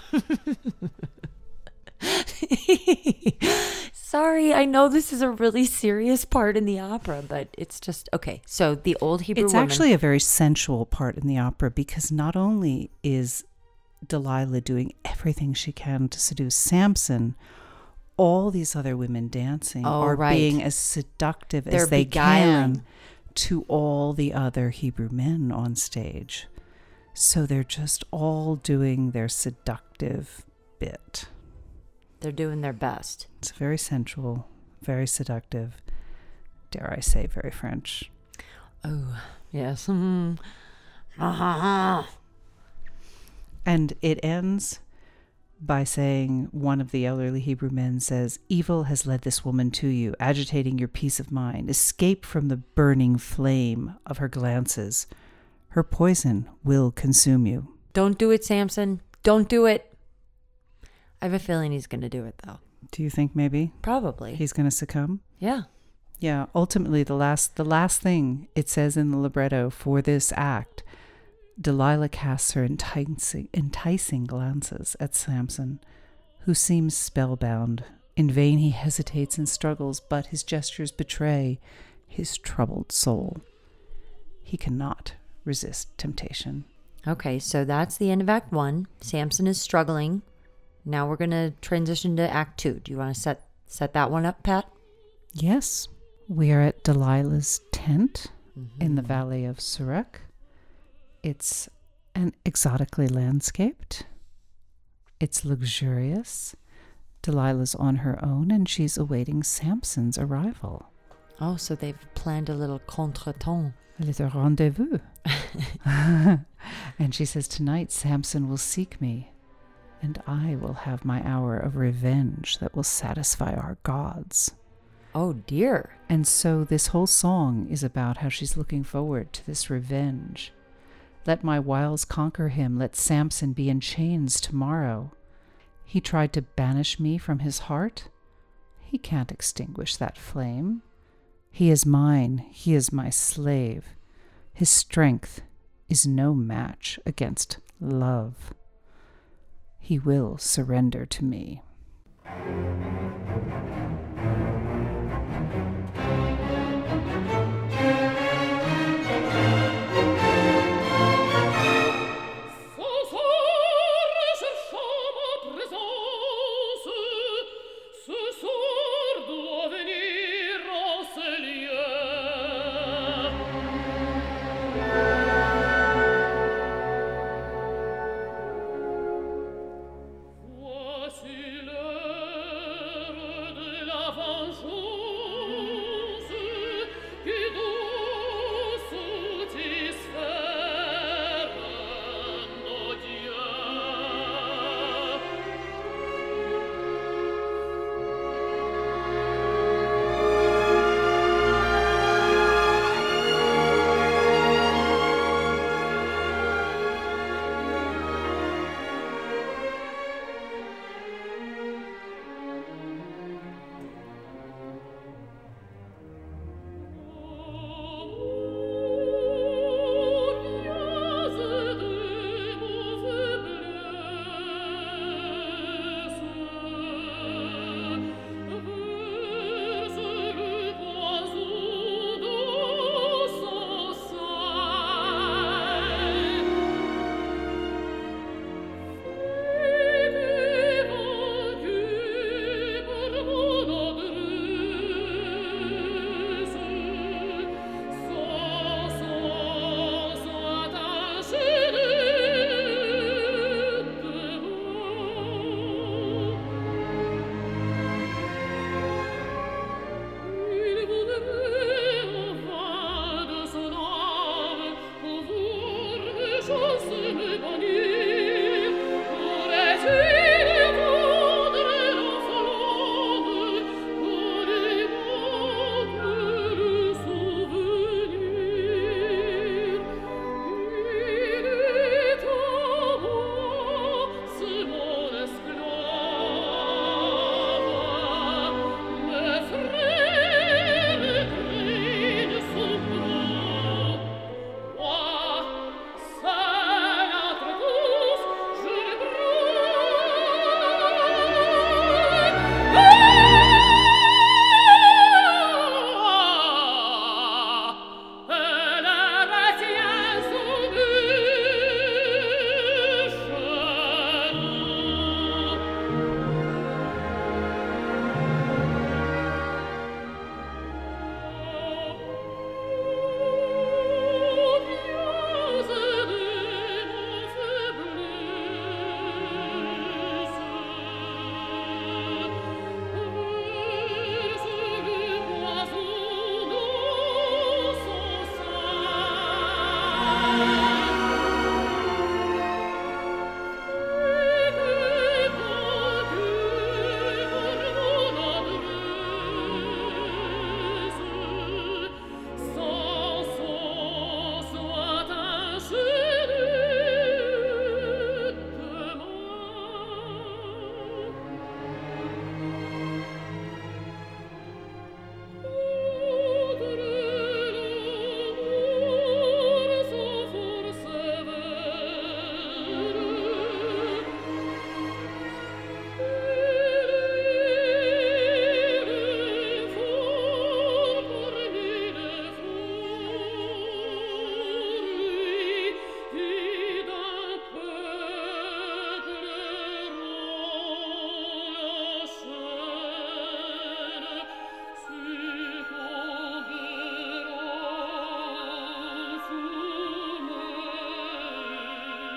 Sorry, I know this is a really serious part in the opera, but it's just okay. So the old Hebrew It's woman, actually a very sensual part in the opera because not only is Delilah doing everything she can to seduce Samson, all these other women dancing Oh, are right. being as seductive They're as they beguiling. can to all the other Hebrew men on stage. So they're just all doing their seductive bit. they're doing their best. It's very sensual, very seductive, dare I say, very French. Oh yes. Mm. And it ends by saying one of the elderly Hebrew men says, Evil has led this woman to you, agitating your peace of mind. Escape from the burning flame of her glances. Her poison will consume you. Don't do it, Samson. Don't do it. I have a feeling he's going to do it though. Do you think maybe Probably. he's going to succumb? yeah. Yeah, ultimately the last the last thing it says in the libretto for this act, Delilah casts her enticing, enticing glances at Samson, who seems spellbound. In vain he hesitates and struggles, but his gestures betray his troubled soul. He cannot resist temptation. Okay, so that's the end of Act One. Samson is struggling. Now we're going to transition to Act Two. Do you want to set set that one up, Pat? Yes, we are at Delilah's tent in the mm-hmm. valley of Sorek. It's an exotically landscaped. It's luxurious. Delilah's on her own and she's awaiting Samson's arrival. Oh, so they've planned a little contretemps. A little rendezvous. and she says, Tonight Samson will seek me, and I will have my hour of revenge that will satisfy our gods. Oh dear. And so this whole song is about how she's looking forward to this revenge. Let my wiles conquer him. Let Samson be in chains tomorrow. He tried to banish me from his heart. He can't extinguish that flame. He is mine. He is my slave. His strength is no match against love. He will surrender to me.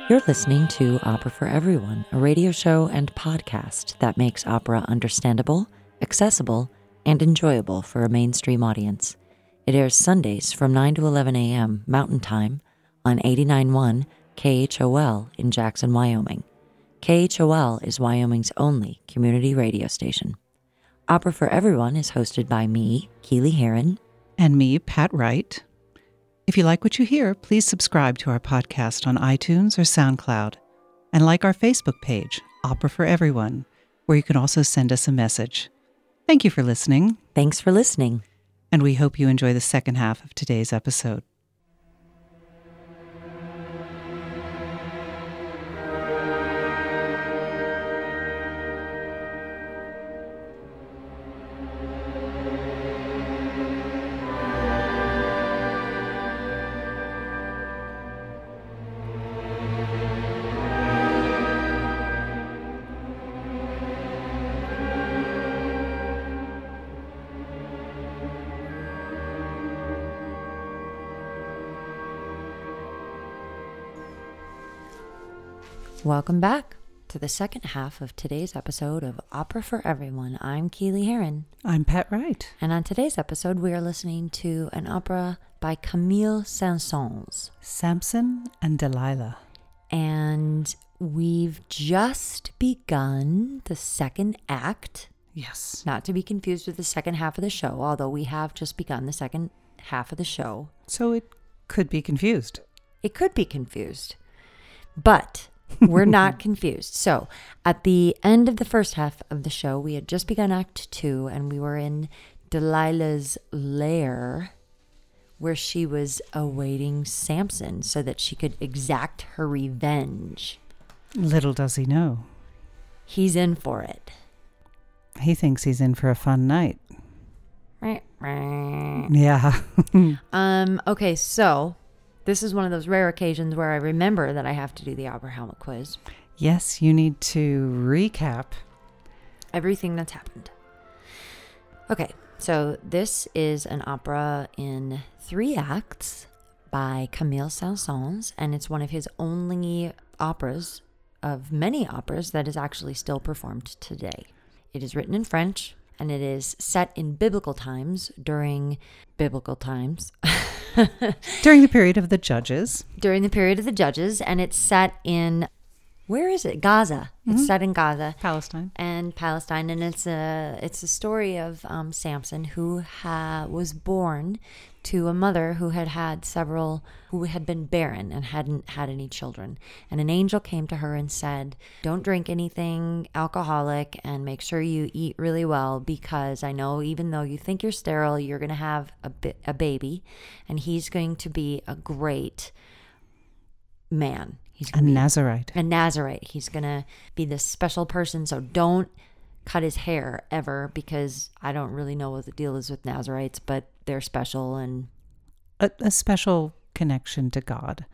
You're listening to Opera for Everyone, a radio show and podcast that makes opera understandable, accessible, and enjoyable for a mainstream audience. It airs Sundays from 9 to 11 a.m. Mountain Time on 89.1 KHOL in Jackson, Wyoming. KHOL is Wyoming's only community radio station. Opera for Everyone is hosted by me, Keely Heron, And me, Pat Wright. If you like what you hear, please subscribe to our podcast on iTunes or SoundCloud and like our Facebook page, Opera for Everyone, where you can also send us a message. Thank you for listening, Thanks for listening. and we hope you enjoy the second half of today's episode. Welcome back to the second half of today's episode of Opera for Everyone. I'm Keely Heron, I'm Pat Wright. and on today's episode, we are listening to an opera by Camille Saint-Saëns. Samson and Delilah. And we've just begun the second act, Yes. not to be confused with the second half of the show, although we have just begun the second half of the show. So it could be confused. It could be confused, but we're not confused. So, at the end of the first half of the show, we had just begun Act Two, and we were in Delilah's lair where she was awaiting Samson so that she could exact her revenge. Little does he know. He's in for it. He thinks he's in for a fun night. Um, Yeah. Um, okay, so this is one of those rare occasions where I remember that I have to do the Opera Helmet quiz. yes, you need to recap. everything that's happened. Okay, so this is an opera in three acts by Camille Saint-Saëns, and it's one of his only operas of many operas that is actually still performed today. It is written in French, and it is set in biblical times during biblical times. During the period of the judges. during the period of the judges, and it's set in where is it? Gaza. It's set in Gaza Palestine. and Palestine, and it's a it's a story of um, Samson who ha- was born to a mother who had had several who had been barren and hadn't had any children, and an angel came to her and said, "Don't drink anything alcoholic, and make sure you eat really well because I know even though you think you're sterile, you're going to have a bi- a baby, and he's going to be a great man." He's A Nazarite. a Nazarite. He's gonna be this special person. So don't cut his hair ever because I don't really know what the deal is with Nazarites, but they're special and A, a special connection to God.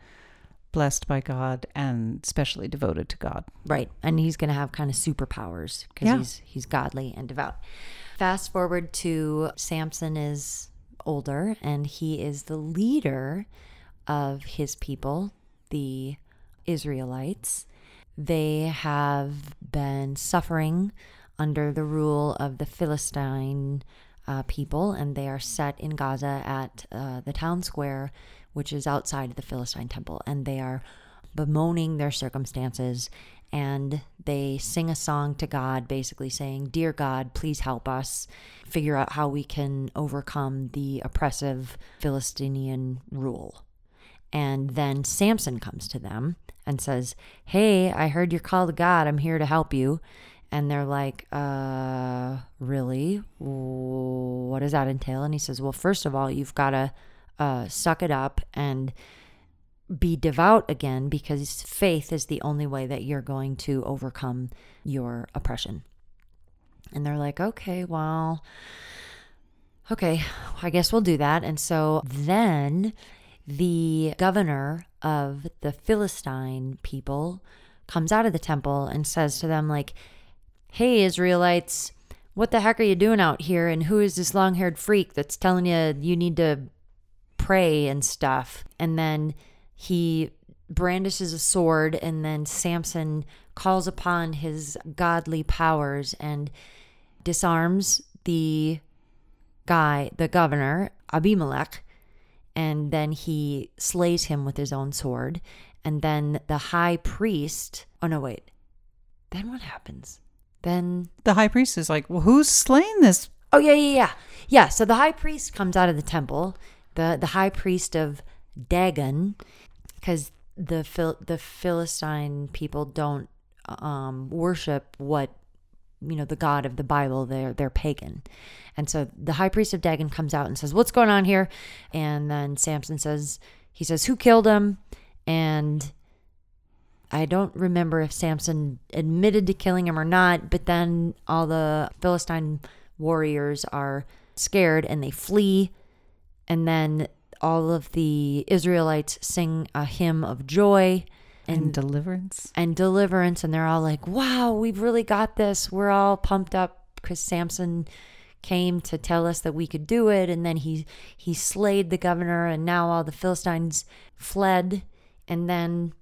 Blessed by God and specially devoted to God. right. And he's gonna have kind of superpowers because Yeah. he's he's godly and devout. Fast forward to Samson is older and he is the leader of his people, the Israelites. They have been suffering under the rule of the Philistine uh, people, and they are set in Gaza at uh, the town square, which is outside of the Philistine temple, and they are bemoaning their circumstances. And they sing a song to God, basically saying, Dear God, please help us figure out how we can overcome the oppressive Philistinian rule. And then Samson comes to them and says, Hey, I heard your call to God. I'm here to help you. And they're like, Uh, really? What does that entail? And he says, Well, first of all, you've got to uh, suck it up and be devout again because faith is the only way that you're going to overcome your oppression. And they're like, Okay, well, okay, I guess we'll do that. And so then the governor of the Philistine people comes out of the temple and says to them, like, hey, Israelites, what the heck are you doing out here? And who is this long haired freak that's telling you you need to pray and stuff? And then he brandishes a sword, and then Samson calls upon his godly powers and disarms the guy, the governor, Abimelech, and then he slays him with his own sword. And then the high priest, oh no, wait. Then what happens? Then The high priest is like, well, who's slain this? Oh yeah, yeah, yeah. Yeah, so the high priest comes out of the temple, the the high priest of Dagon, cuz the Phil, the Philistine people don't um worship what you know the god of the Bible. They're they're pagan. And so the high priest of Dagon comes out and says, "What's going on here?" And then Samson says, he says, "Who killed him?" And I don't remember if Samson admitted to killing him or not, but then all the Philistine warriors are scared and they flee. And then all of the Israelites sing a hymn of joy And, and, deliverance. and deliverance. And they're all like, wow, we've really got this. We're all pumped up because Samson came to tell us that we could do it. And then he, he slayed the governor, and now all the Philistines fled. And then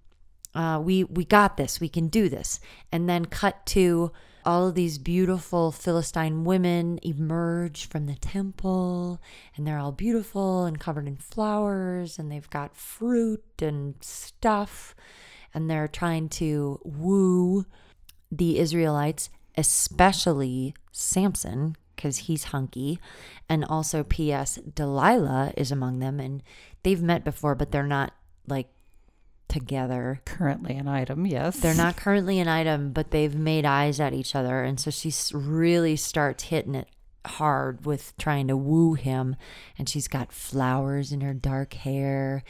uh, we we got this we can do this and then cut to all of these beautiful philistine women emerge from the temple and they're all beautiful and covered in flowers and they've got fruit and stuff and they're trying to woo the israelites especially samson because he's hunky and also ps delilah is among them and they've met before but they're not like together Currently an item, yes. they're not currently an item, but they've made eyes at each other. And so she really starts hitting it hard with trying to woo him. And she's got flowers in her dark hair.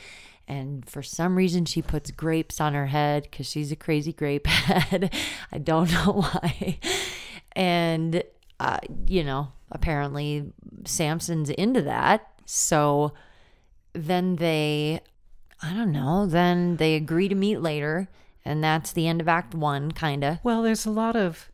And for some reason, she puts grapes on her head because she's a crazy grape head. I don't know why. And, uh, you know, apparently Samson's into that. So then they I don't know. Then they agree to meet later, and that's the end of Act One, kind of. Well, there's a lot of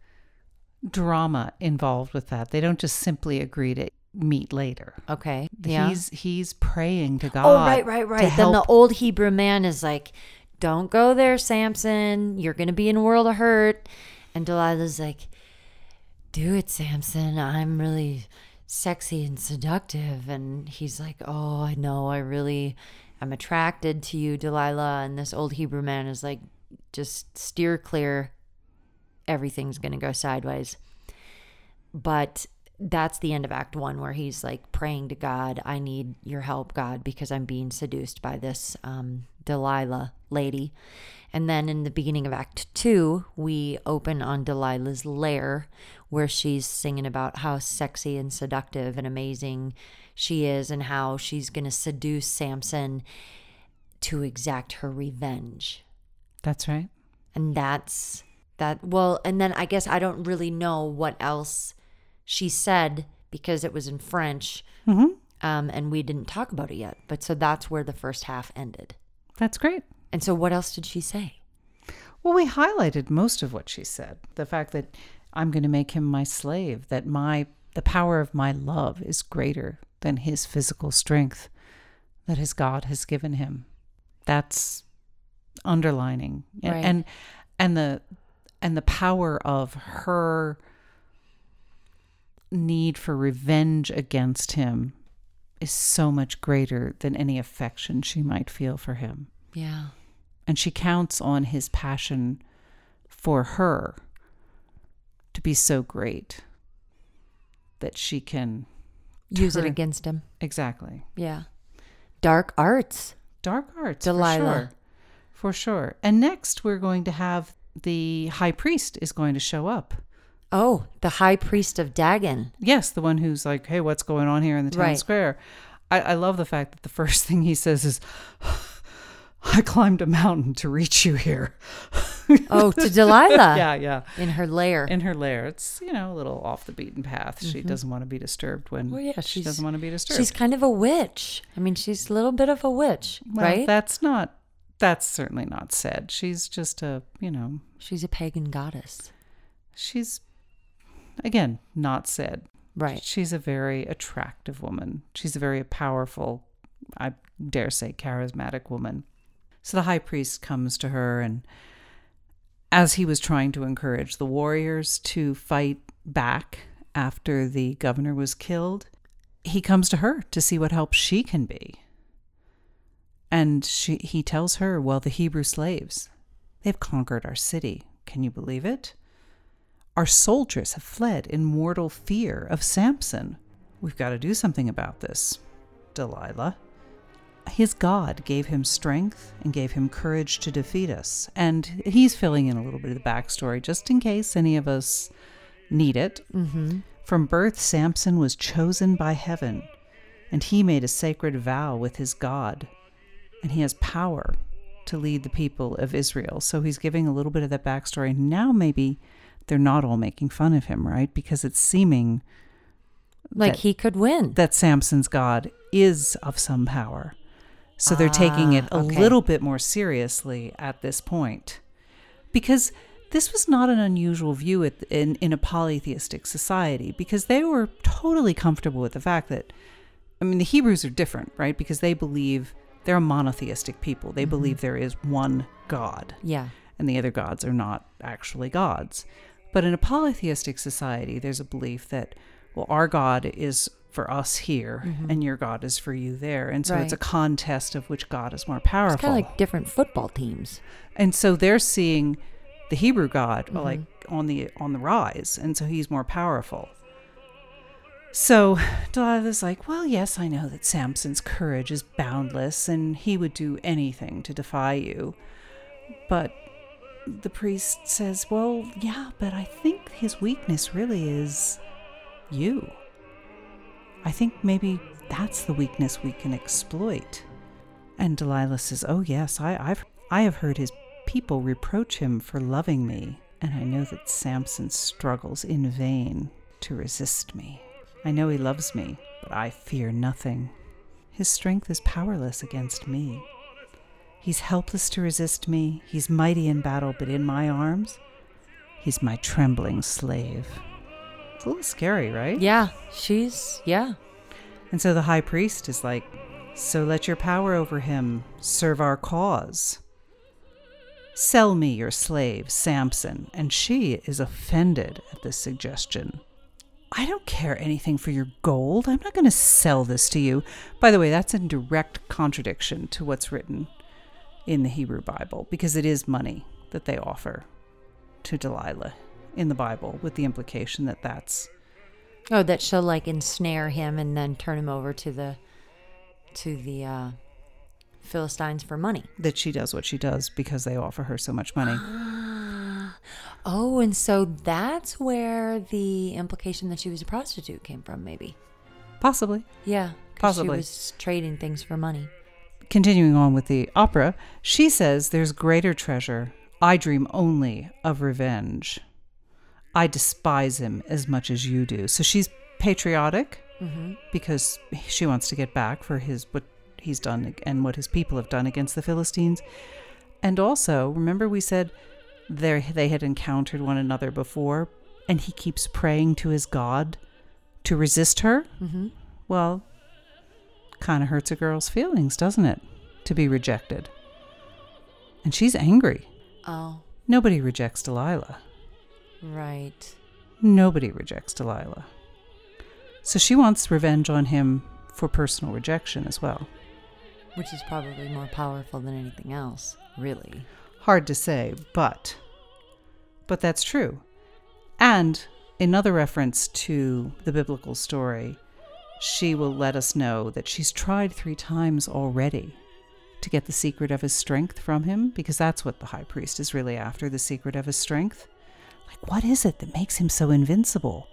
drama involved with that. They don't just simply agree to meet later. Okay. Yeah. He's he's praying to God. oh, right, right, right. Then the old Hebrew man is like, "Don't go there, Samson. You're gonna be in a world of hurt." And Delilah's like, "Do it, Samson. I'm really sexy and seductive." And he's like, "Oh, I know. I really." I'm attracted to you, Delilah. And this old Hebrew man is like, just steer clear. Everything's to go sideways. But that's the end of Act One, where he's like praying to God, I need your help, God, because I'm being seduced by this um, Delilah lady. And then in the beginning of Act Two, we open on Delilah's lair, where she's singing about how sexy and seductive and amazing she is, and how she's going to seduce Samson to exact her revenge That's right. and that's that well and then i guess i don't really know what else she said because it was in french Mm-hmm. um, and we didn't talk about it yet but so that's where the first half ended That's great. and so what else did she say Well, we highlighted most of what she said. The fact that I'm going to make him my slave, that my the power of my love is greater than his physical strength that his God has given him. That's underlining. Right. and, and the and the power of her need for revenge against him is so much greater than any affection she might feel for him. Yeah. And she counts on his passion for her to be so great that she can use it against him. Exactly. Yeah. Dark arts. Dark arts Delilah. for sure. For sure. And next we're going to have the high priest is going to show up oh the high priest of dagon yes the one who's like hey what's going on here in the town Right. square I, I love the fact that the first thing he says is i climbed a mountain to reach you here oh to delilah yeah yeah in her lair in her lair. It's you know a little off the beaten path. She doesn't want to be disturbed when Mm-hmm. Well, yeah, she doesn't want to be disturbed. she's kind of a witch i mean she's a little bit of a witch Well, right That's not. That's certainly not said. She's just a you know. she's a pagan goddess She's again not said. right She's a very attractive woman. She's a very powerful, I dare say, charismatic woman. So the high priest comes to her, and as he was trying to encourage the warriors to fight back after the governor was killed, he comes to her to see what help she can be. And she, he tells her, Well, the Hebrew slaves, they've conquered our city. Can you believe it? Our soldiers have fled in mortal fear of Samson. We've got to do something about this, Delilah. His God gave him strength and gave him courage to defeat us. And he's filling in a little bit of the backstory just in case any of us need it. Mm-hmm. From birth, Samson was chosen by heaven, and he made a sacred vow with his God, and he has power to lead the people of Israel. So he's giving a little bit of that backstory. Now, maybe they're not all making fun of him, right? Because it's seeming Like that- he could win. that Samson's God is of some power. So they're taking it Ah, a okay. little bit more seriously at this point. Because this was not an unusual view at, in, in a polytheistic society, because they were totally comfortable with the fact that, I mean, the Hebrews are different, right? Because they believe they're a monotheistic people. They believe there is one God yeah. and the other gods are not actually gods. But in a polytheistic society, there's a belief that, well, our God is for us here and your God is for you there. And so it's a Mm-hmm. Contest of which God is more It's powerful. kind of like different football teams. and so they're seeing the Hebrew God Mm-hmm. like on the on the rise, and so he's more powerful. So Delilah's like, Well, yes, I know that Samson's courage is boundless and he would do anything to defy you. But the priest says, Well, yeah, but I think his weakness really is you. I think maybe that's the weakness we can exploit. And Delilah says, Oh, yes, I, I've, I have heard his people reproach him for loving me, and I know that Samson struggles in vain to resist me. I know he loves me, but I fear nothing. His strength is powerless against me. He's helpless to resist me. He's mighty in battle, but in my arms, he's my trembling slave. It's a little scary, right? Yeah. She's, yeah. And so the high priest is like, So let your power over him serve our cause. Sell me your slave, Samson. And she is offended at this suggestion. I don't care anything for your gold. I'm not going to sell this to you. By the way, that's in direct contradiction to what's written in the Hebrew Bible because it is money that they offer to Delilah in the Bible, with the implication that that's Oh, that she'll like ensnare him and then turn him over to the to the uh Philistines for money. that she does what she does because they offer her so much money. Oh, and so that's where the implication that she was a prostitute came from, maybe. Possibly. Yeah. Possibly. She was trading things for money. Continuing on with the opera, she says there's greater treasure. I dream only of revenge. I despise him as much as you do. So she's patriotic Mm-hmm. because she wants to get back for his what he's done and what his people have done against the Philistines. And also, remember we said there they had encountered one another before and he keeps praying to his god to resist her? Mm-hmm. Well, kind of hurts a girl's feelings, doesn't it? To be rejected. And she's angry. Oh, Nobody rejects Delilah. right. Nobody rejects Delilah. So she wants revenge on him for personal rejection as well. Which is probably more powerful than anything else, really. Hard to say, but but that's true. And another reference to the biblical story, she will let us know that she's tried 3 times already to get the secret of his strength from him because that's what the high priest is really after, the secret of his strength. Like what is it that makes him so invincible?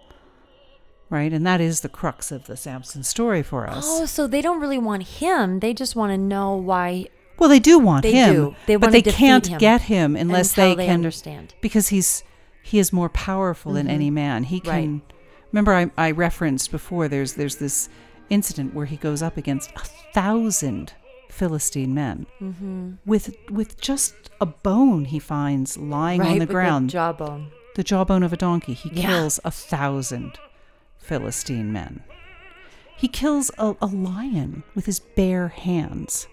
Right? And that is the crux of the Samson story for us. Oh, so they don't really want him. They just want to know why well, they do want They him, do. They but they can't him get him unless they they can understand. because he's he is more powerful than mm-hmm. any man. He can remember I, I referenced before there's there's this incident where he goes up against a thousand Philistine men Mm-hmm. with with just a bone he finds lying right on the ground, The jawbone. the jawbone of a donkey. He Yeah. kills a thousand Philistine men. He kills a, a lion with his bare hands.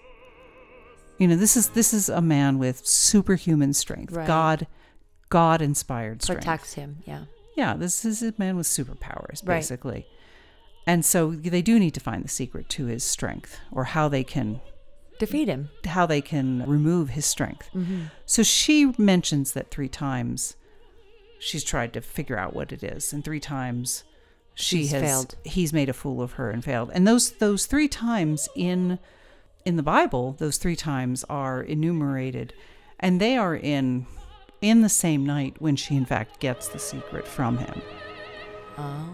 You know, this is this is a man with superhuman strength. Right. God God inspired strength. Protects him. Yeah. Yeah, this is a man with superpowers, Right. basically. And so they do need to find the secret to his strength or how they can Defeat him. how they can remove his strength. Mm-hmm. So she mentions that three times she's tried to figure out what it is, and three times she She's has failed. he's made a fool of her and failed. And those those three times in in the Bible, those three times are enumerated, and they are in in the same night when she in fact gets the secret from him Oh.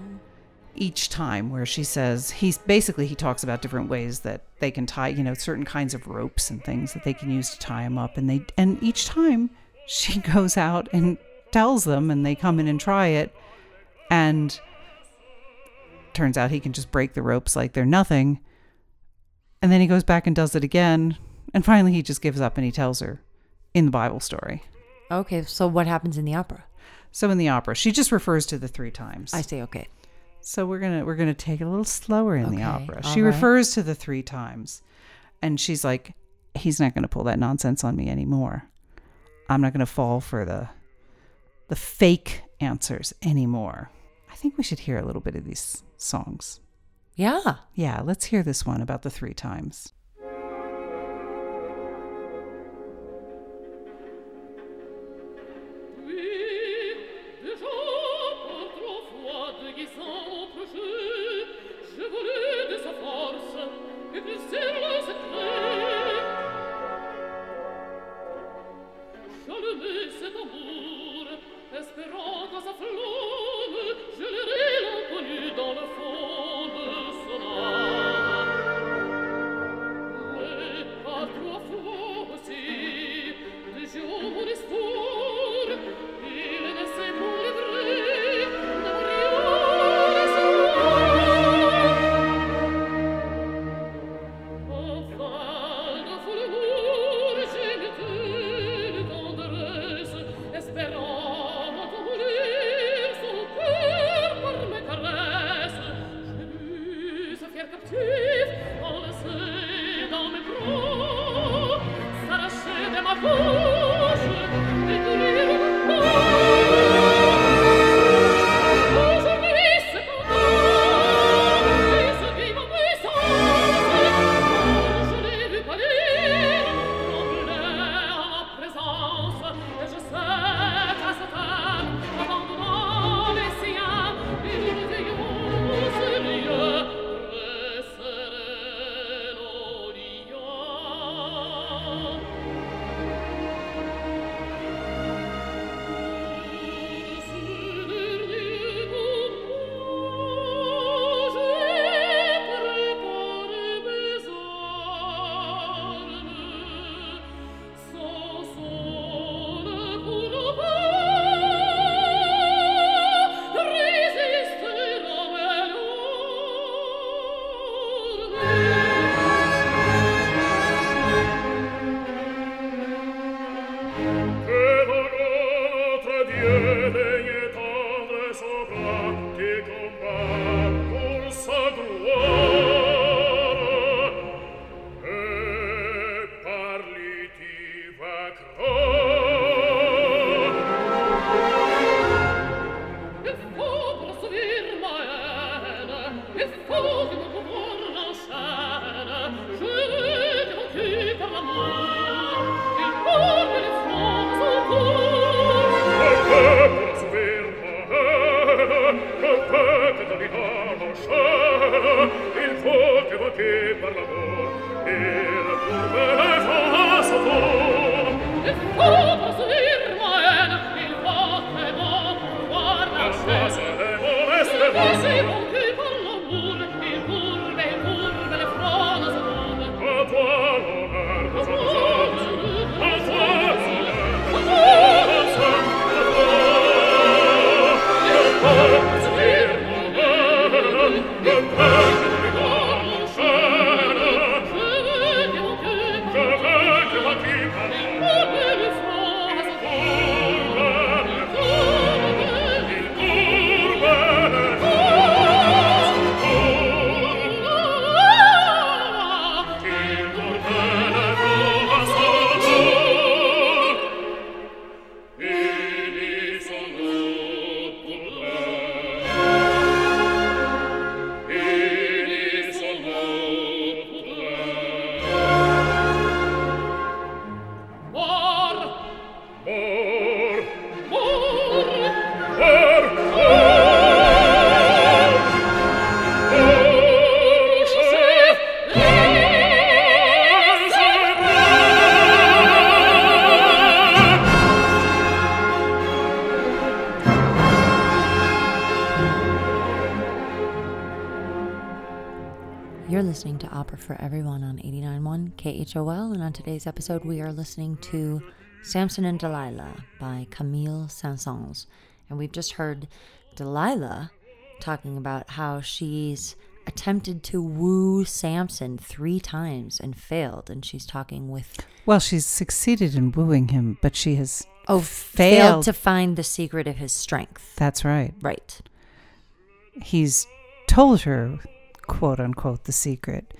each time where she says he's basically he talks about different ways that they can tie you know certain kinds of ropes and things that they can use to tie him up and they and each time she goes out and tells them and they come in and try it and turns out he can just break the ropes like they're nothing and then he goes back and does it again and finally he just gives up and he tells her in the bible story Okay. So what happens in the opera? so in the opera she just refers to the three times I say okay. So we're gonna we're gonna take it a little slower in Okay, the opera. She right. refers to the three times, and she's like, "He's not gonna pull that nonsense on me anymore. I'm not gonna fall for the the fake answers anymore." I think we should hear a little bit of these songs. Yeah. Yeah, let's hear this one about the three times. Today's episode, we are listening to Samson and Delilah by Camille Saint-Saëns. And we've just heard Delilah talking about how she's attempted to woo Samson three times and failed, and she's talking with Well, she's succeeded in wooing him, but she has. oh Failed. failed to find the secret of his strength. That's right. Right. He's told her, quote unquote, the secret,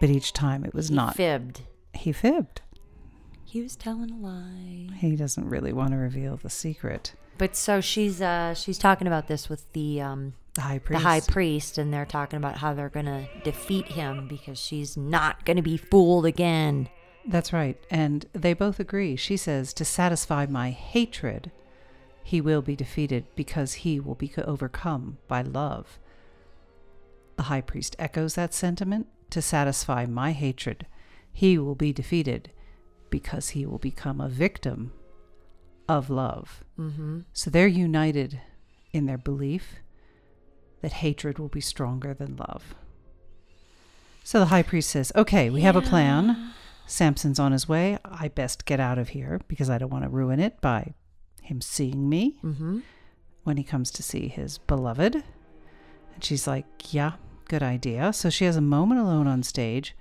but each time it was He not. fibbed. He fibbed. He was telling a lie. He doesn't really want to reveal the secret. But so she's uh she's talking about this with the um The high priest. the high priest and they're talking about how they're gonna defeat him because she's not gonna be fooled again. That's right. And they both agree. She says, To satisfy my hatred, he will be defeated because he will be overcome by love. The high priest echoes that sentiment. To satisfy my hatred, he will be defeated because he will become a victim of love. Mm-hmm. So they're united in their belief that hatred will be stronger than love. So the high priest says, Okay, we have a plan. Samson's on his way. I best get out of here because I don't want to ruin it by him seeing me Mm-hmm. when he comes to see his beloved. And she's like, Yeah, good idea. So she has a moment alone on stage,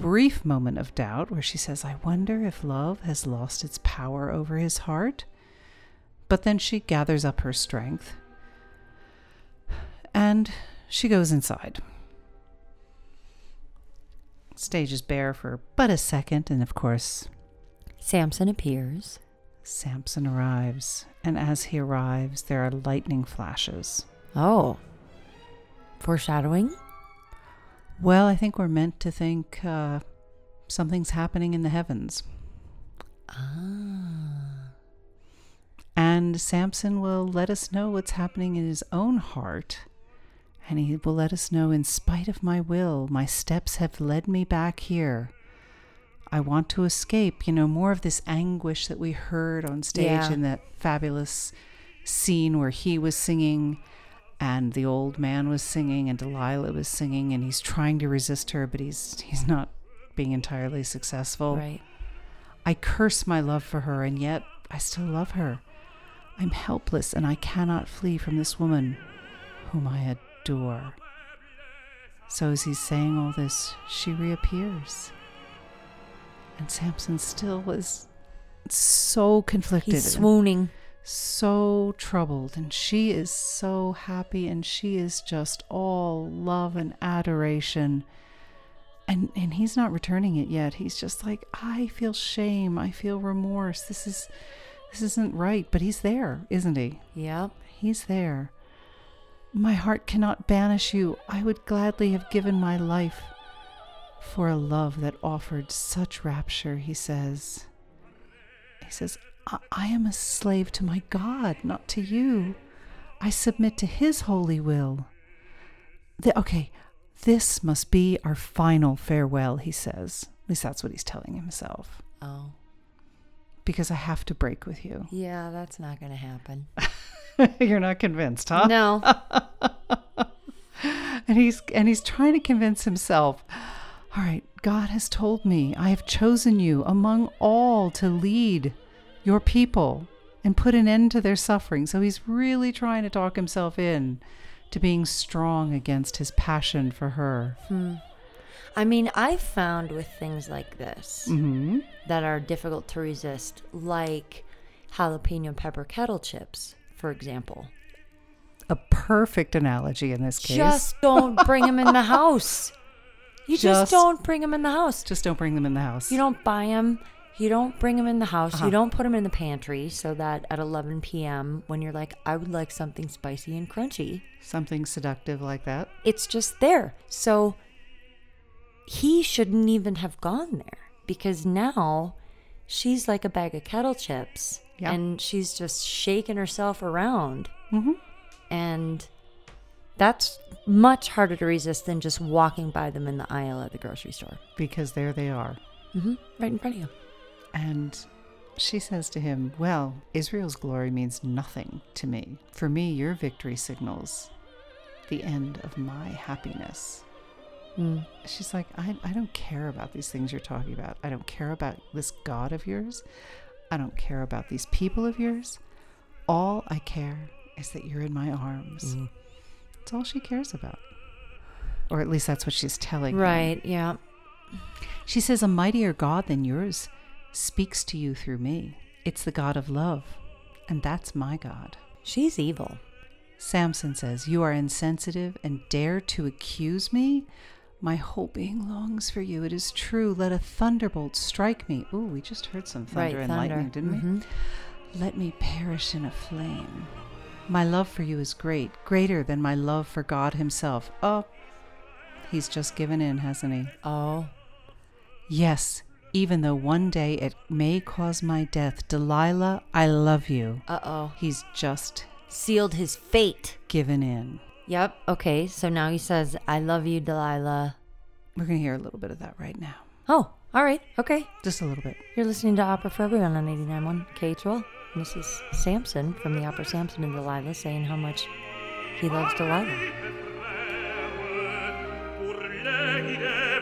brief moment of doubt where she says, I wonder if love has lost its power over his heart. But then she gathers up her strength and she goes inside. Stage is bare for but a second, and of course, Samson appears. Samson arrives. And as he arrives, there are lightning flashes. Oh. Foreshadowing? Well, I think we're meant to think uh, something's happening in the heavens. Ah. And Samson will let us know what's happening in his own heart. And he will let us know, in spite of my will, my steps have led me back here. I want to escape, you know, more of this anguish that we heard on stage Yeah. in that fabulous scene where he was singing and the old man was singing and Delilah was singing and he's trying to resist her, but he's he's not being entirely successful. Right. I curse my love for her, and yet I still love her. I'm helpless, and I cannot flee from this woman whom I adore. So, as he's saying all this, she reappears. And Samson still was so conflicted, He's swooning. So troubled, and she is so happy, and she is just all love and adoration. And and he's not returning it yet. He's just like i feel shame. I feel remorse. This is this isn't right. But he's there isn't he? Yep. he's there. My heart cannot banish you. I would gladly have given my life for a love that offered such rapture he says. He says i, I am a slave to my god not to you i submit to his holy will the, okay this must be our final farewell, he says. At least that's what he's telling himself. Oh. Because I have to break with you. Yeah, that's not gonna happen. You're not convinced, huh? No. And he's and he's trying to convince himself. All right, God has told me I have chosen you among all to lead your people and put an end to their suffering. So he's really trying to talk himself in to being strong against his passion for her. Hmm. I mean, I've found with things like this Mm-hmm. that are difficult to resist, like jalapeno pepper kettle chips, for example. A perfect analogy in this case. Just don't bring them in the house. You just, Just- don't bring them in the house. Just don't bring them in the house. You don't buy them. You don't bring them in the house. Uh-huh. You don't put them in the pantry so that at 11 p.m., when you're like, I would like something spicy and crunchy, something seductive like that. it's just there. So he shouldn't even have gone there because now she's like a bag of kettle chips Yeah. and she's just shaking herself around. Mm-hmm. And that's much harder to resist than just walking by them in the aisle at the grocery store. Because there they are. hmm Right in front of you. And she says to him, Well, Israel's glory means nothing to me. For me, your victory signals the end of my happiness. Hmm. She's like, I, I don't care about these things you're talking about. I don't care about this God of yours. I don't care about these people of yours. All I care is that you're in my arms. Hmm. That's all she cares about. Or at least that's what she's telling him. Right. Yeah. She says, A mightier God than yours speaks to you through me. It's the God of love, and that's my God. She's evil. Samson says, You are insensitive and dare to accuse me? My whole being longs for you. It is true. Let a thunderbolt strike me. Ooh, we just heard some thunder Right, and thunder. lightning, didn't Mhm. we? Let me perish in a flame. My love for you is great, greater than my love for God Himself. Oh, he's just given in, hasn't he? Oh. Yes, even though one day it may cause my death. Delilah, I love you. Uh oh. He's just Sealed his fate. given in. Yep. Okay. So now he says, I love you, Delilah. We're going to hear a little bit of that right now. Oh, all right. Okay. Just a little bit. You're listening to Opera for Everyone on 89.1 KHOL. And This is Samson from the opera Samson and Delilah saying how much he loves Delilah. Pour l'aider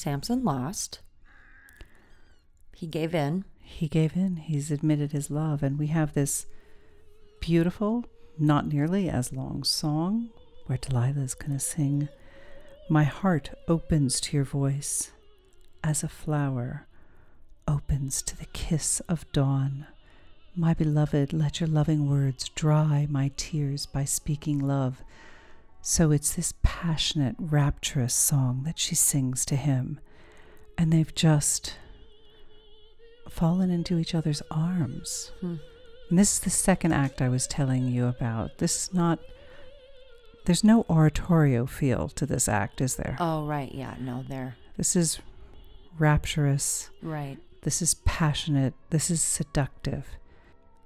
Samson lost. He gave in. He gave in. He's admitted his love. And we have this beautiful, not nearly as long song where Delilah is going to sing My heart opens to your voice as a flower opens to the kiss of dawn. My beloved, let your loving words dry my tears by speaking love. So it's this passionate, rapturous song that she sings to him. And they've just fallen into each other's arms. Hmm. And this is the second act I was telling you about. This is not, there's no oratorio feel to this act, is there? Oh, right. Yeah. No, there. This is rapturous. Right. This is passionate. This is seductive.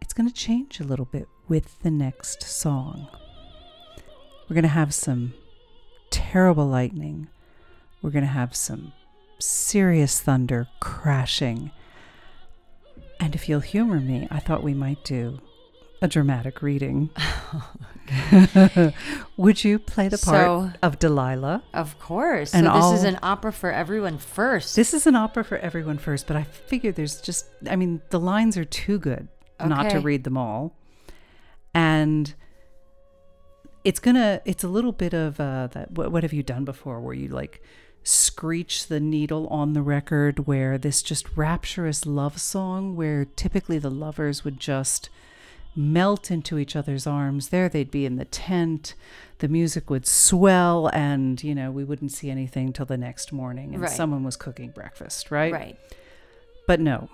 It's going to change a little bit with the next song. We're going to have some terrible lightning. We're going to have some serious thunder crashing. And if you'll humor me, I thought we might do a dramatic reading. Would you play the part So- of Delilah? Of course. And so this is an opera for everyone first. This is an opera for everyone first, but I figure there's just, I mean, the lines are too good not to read them all. And it's gonna, it's a little bit of uh, that. What, what have you done before where you like screech the needle on the record, where this just rapturous love song, where typically the lovers would just melt into each other's arms. There they'd be in the tent. The music would swell, and you know we wouldn't see anything till the next morning, and Right. someone was cooking breakfast, right? right. But no,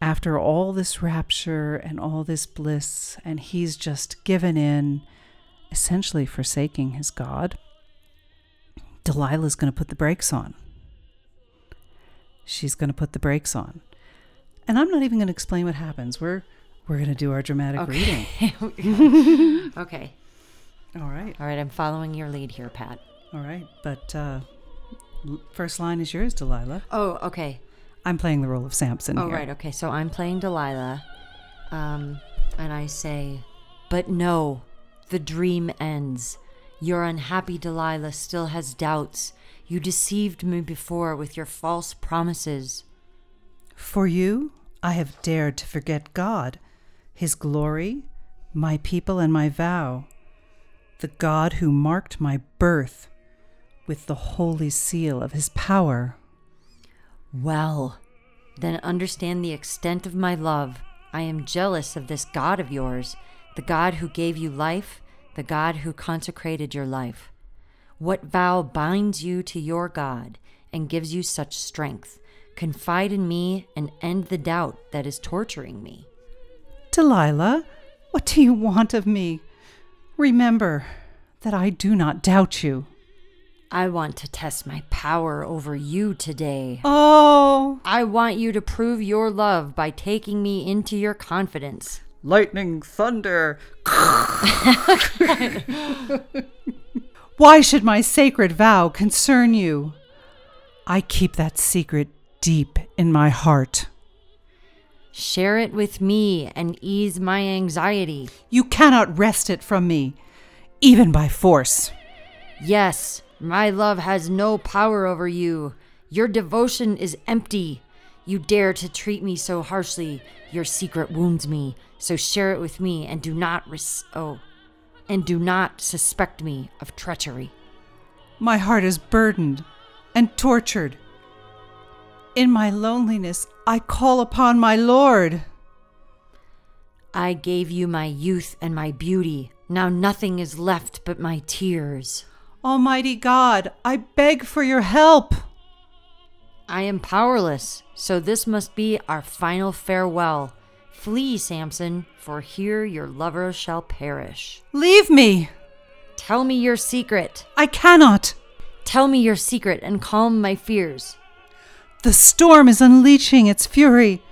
after all this rapture and all this bliss, and he's just given in, essentially forsaking his God, Delilah's going to put the brakes on. She's going to put the brakes on. And I'm not even going to explain what happens. We're we're going to do our dramatic reading. okay. All right. All right. I'm following your lead here, Pat. All right. But uh first line is yours, Delilah. Oh, okay. I'm playing the role of Samson Oh, here. right. Okay. So I'm playing Delilah. Um, and I say, But no, the dream ends. Your unhappy Delilah still has doubts. You deceived me before with your false promises. For you, I have dared to forget God, His glory, my people, and my vow. The God who marked my birth with the holy seal of His power. Well, then understand the extent of my love. I am jealous of this God of yours, the God who gave you life, the God who consecrated your life. What vow binds you to your God and gives you such strength? Confide in me and end the doubt that is torturing me. Delilah, what do you want of me? Remember that I do not doubt you. I want to test my power over you today. Oh, I want you to prove your love by taking me into your confidence. Lightning, thunder. Why should my sacred vow concern you? I keep that secret deep in my heart. Share it with me and ease my anxiety. You cannot wrest it from me, even by force. Yes, my love has no power over you. Your devotion is empty. You dare to treat me so harshly. Your secret wounds me. So share it with me and do not res- oh, and do not suspect me of treachery. My heart is burdened and tortured. In my loneliness, I call upon my Lord. I gave you my youth and my beauty. Now nothing is left but my tears. Almighty God, I beg for your help. I am powerless, so this must be our final farewell. Flee, Samson, for here your lover shall perish. Leave me. Tell me your secret. I cannot. Tell me your secret and calm my fears. The storm is unleashing its fury.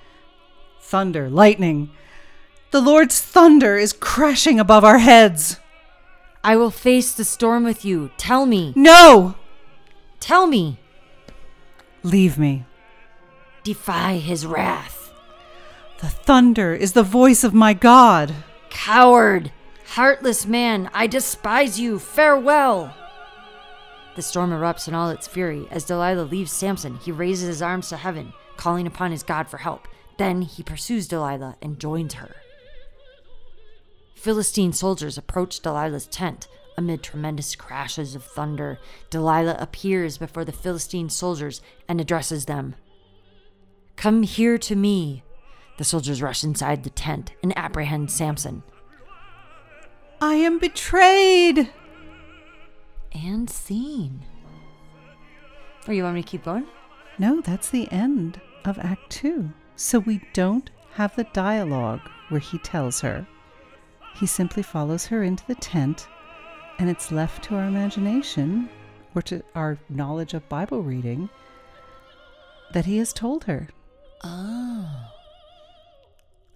Thunder, lightning. The Lord's thunder is crashing above our heads. I will face the storm with you. Tell me. No! Tell me. Leave me. Defy his wrath. The thunder is the voice of my God. Coward! Heartless man, I despise you. Farewell! The storm erupts in all its fury. As Delilah leaves Samson, he raises his arms to heaven, calling upon his God for help. Then he pursues Delilah and joins her. Philistine soldiers approach Delilah's tent. Amid tremendous crashes of thunder, Delilah appears before the Philistine soldiers and addresses them. Come here to me. The soldiers rush inside the tent and apprehend Samson. I am betrayed. And seen. Or you want me to keep going? No, that's the end of Act Two. So we don't have the dialogue where he tells her. He simply follows her into the tent, and it's left to our imagination or to our knowledge of Bible reading that he has told her. Oh.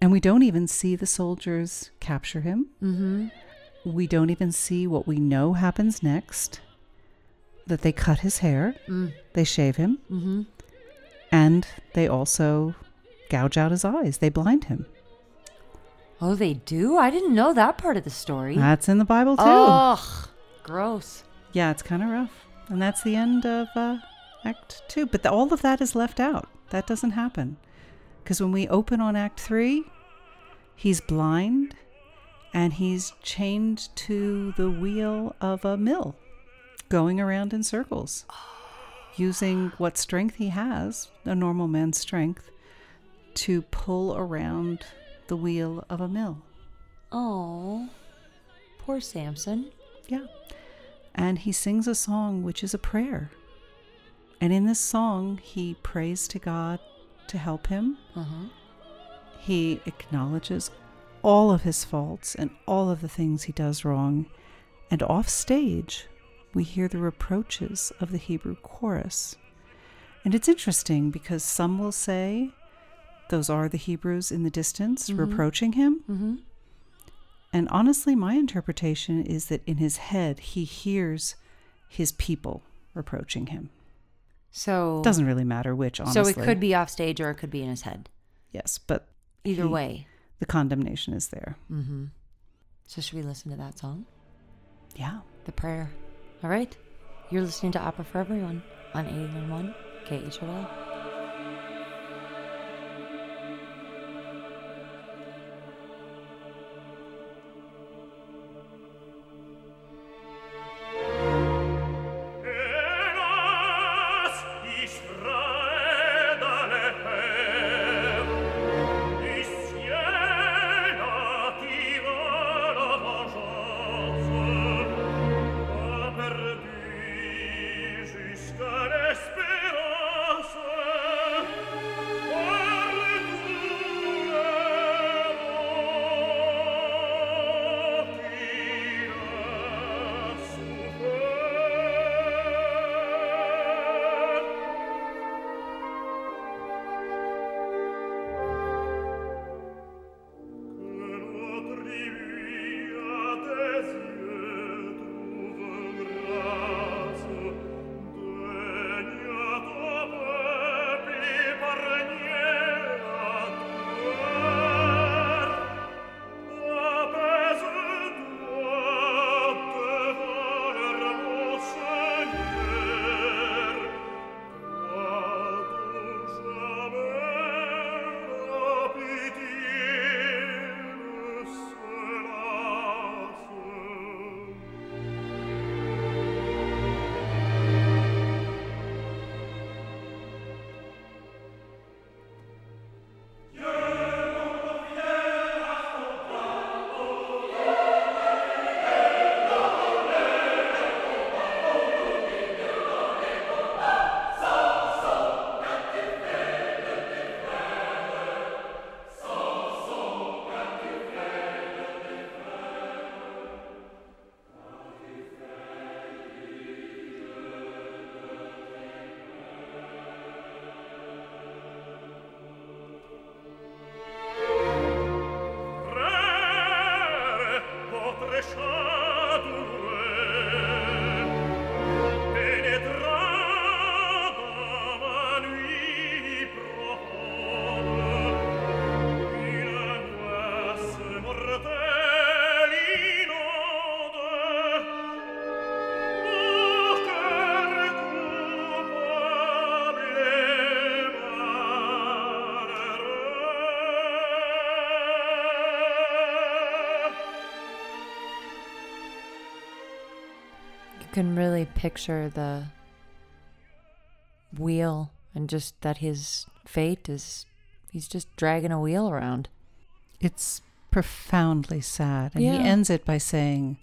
And we don't even see the soldiers capture him. Mm-hmm. We don't even see what we know happens next that they cut his hair, Mm. they shave him, Mm-hmm. and they also gouge out his eyes. They blind him. Oh, they do? I didn't know that part of the story. That's in the Bible too. Ugh. Gross. Yeah, it's kind of rough. And that's the end of uh, Act Two. But the, all of that is left out. That doesn't happen. Because when we open on Act Three, he's blind and he's chained to the wheel of a mill, going around in circles, using what strength he has, a normal man's strength, to pull around the wheel of a mill. Oh. Poor Samson. Yeah. And he sings a song which is a prayer. And in this song, he prays to God to help him. Uh-huh. He acknowledges all of his faults and all of the things he does wrong. And off stage, we hear the reproaches of the Hebrew chorus. And it's interesting because some will say those are the Hebrews in the distance Mhm. reproaching him. Mm-hmm. And honestly, my interpretation is that in his head, he hears his people reproaching him. So Doesn't really matter which, honestly. So it could be off stage or it could be in his head. Yes, but Either He- way. the condemnation is there. Mm-hmm. So should we listen to that song? Yeah. The prayer. All right. You're listening to Opera for Everyone on 891 KHOL. Can really picture the wheel and just that his fate is he's just dragging a wheel around. It's profoundly sad. And Yeah. he ends it by saying,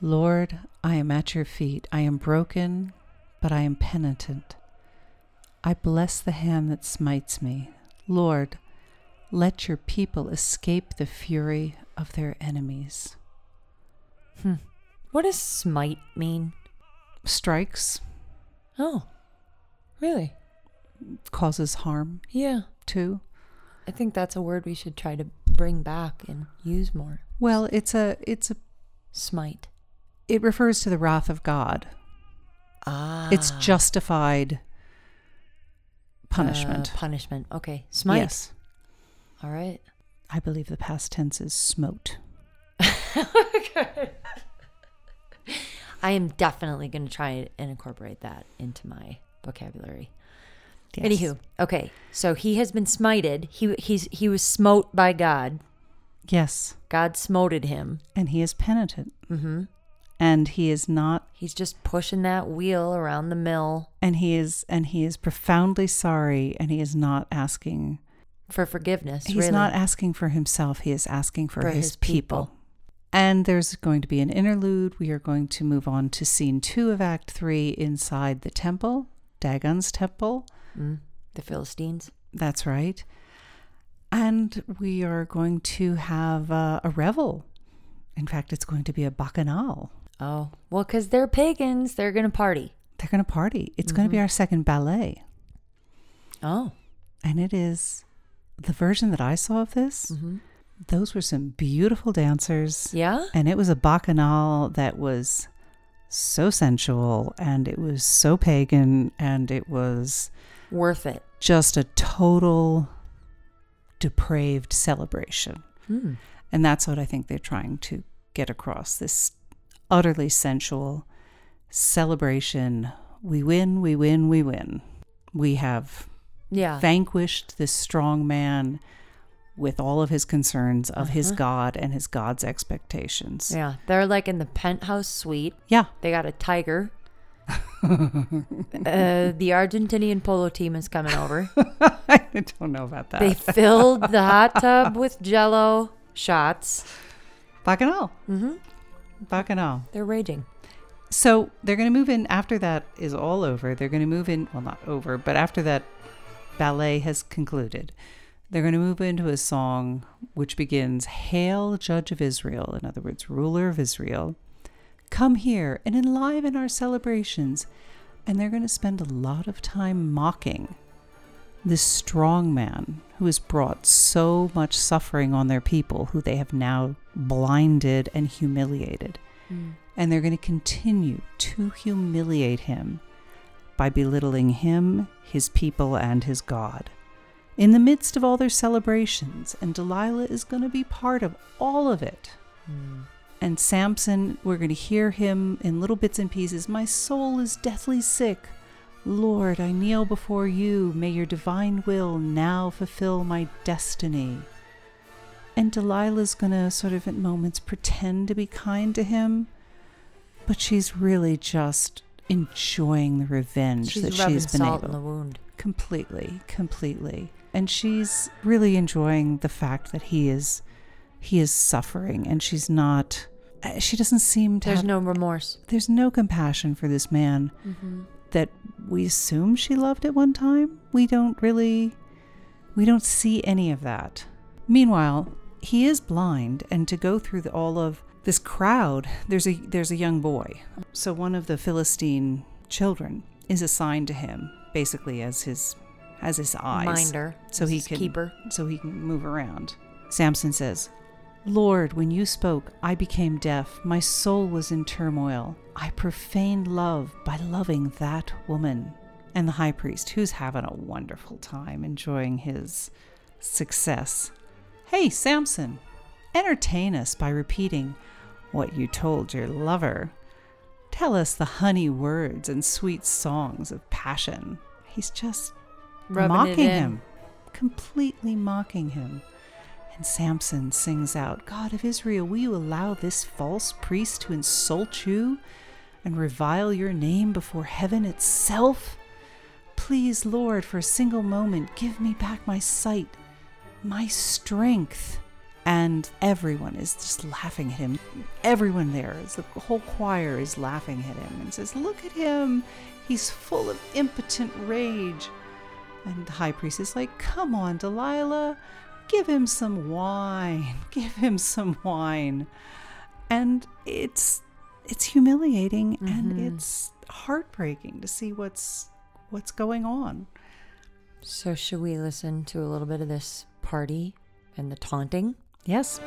Lord, I am at your feet. I am broken, but I am penitent. I bless the hand that smites me. Lord, let your people escape the fury of their enemies. Hmm. What does smite mean? Strikes, Oh, really? causes harm Yeah. too. I think that's a word we should try to bring back and use more. Well, it's a it's a Smite. it refers to the wrath of God. Ah. It's justified punishment. Uh, punishment. Okay. Smite. Yes. All right. I believe the past tense is smote. I am definitely going to try and incorporate that into my vocabulary. Yes. Anywho, okay. So he has been smited. He he's he was smote by God. Yes. God smoted him. And he is penitent. Mm-hmm. And he is not He's just pushing that wheel around the mill and he is and he is profoundly sorry and he is not asking for forgiveness. he's really. not asking for himself, he is asking for, For his, his people. people. And there's going to be an interlude. We are going to move on to scene two of Act Three inside the temple, Dagon's temple. Mm, the Philistines. That's right. And we are going to have uh, a revel. In fact, it's going to be a bacchanal. Oh, well, because they're pagans. They're going to party. They're going to party. It's going to be our second ballet. Oh. And it is the version that I saw of this. Those were some beautiful dancers. Yeah? And it was a bacchanal that was so sensual and it was so pagan and it was Worth it. just a total depraved celebration. Hmm. And that's what I think they're trying to get across this utterly sensual celebration. We win, we win, we win. We have Yeah. vanquished this strong man with all of his concerns of his God and his God's expectations. yeah. They're like in the penthouse suite. Yeah. They got a tiger. uh, the Argentinian polo team is coming over. I don't know about that. They filled the hot tub with jello shots. Bacchanal. Mm-hmm. Bacchanal. They're raging. So they're going to move in after that is all over. They're going to move in, well, not over, but after that ballet has concluded, they're going to move into a song which begins Hail, Judge of Israel, in other words, ruler of Israel. Come here and enliven our celebrations. And they're going to spend a lot of time mocking this strong man who has brought so much suffering on their people, who they have now blinded and humiliated. Mm. And they're going to continue to humiliate him by belittling him, his people, and his God. In the midst of all their celebrations, and Delilah is going to be part of all of it. Hmm. And Samson, we're going to hear him in little bits and pieces. My soul is deathly sick. Lord, I kneel before you. May your divine will now fulfill my destiny. And Delilah's going to sort of at moments pretend to be kind to him, but she's really just enjoying the revenge She's that she's been salt able in the wound. completely completely and she's really enjoying the fact that he is he is suffering and she's not uh, she doesn't seem to There's have, no remorse. there's no compassion for this man that we assume she loved at one time. We don't really we don't see any of that. Meanwhile he is blind and to go through the, all of this crowd there's a there's a young boy. So one of the philistine children is assigned to him basically as his as his eyes Minder. so he can keeper. so he can move around. Samson says, "Lord, when you spoke, I became deaf. My soul was in turmoil. I profaned love by loving that woman." And the high priest, who's having a wonderful time enjoying his success, "Hey, Samson, Entertain us by repeating what you told your lover. Tell us the honey words and sweet songs of passion. He's just Rubbing mocking him, completely mocking him. And Samson sings out, God of Israel, will you allow this false priest to insult you and revile your name before heaven itself? Please, Lord, for a single moment, give me back my sight, my strength. And everyone is just laughing at him. Everyone there, is the whole choir is laughing at him and says, Look at him. He's full of impotent rage. And the high priest is like, Come on, Delilah, give him some wine. Give him some wine. And it's it's humiliating and mm-hmm. it's heartbreaking to see what's what's going on. So, should we listen to a little bit of this party and the taunting? Yes.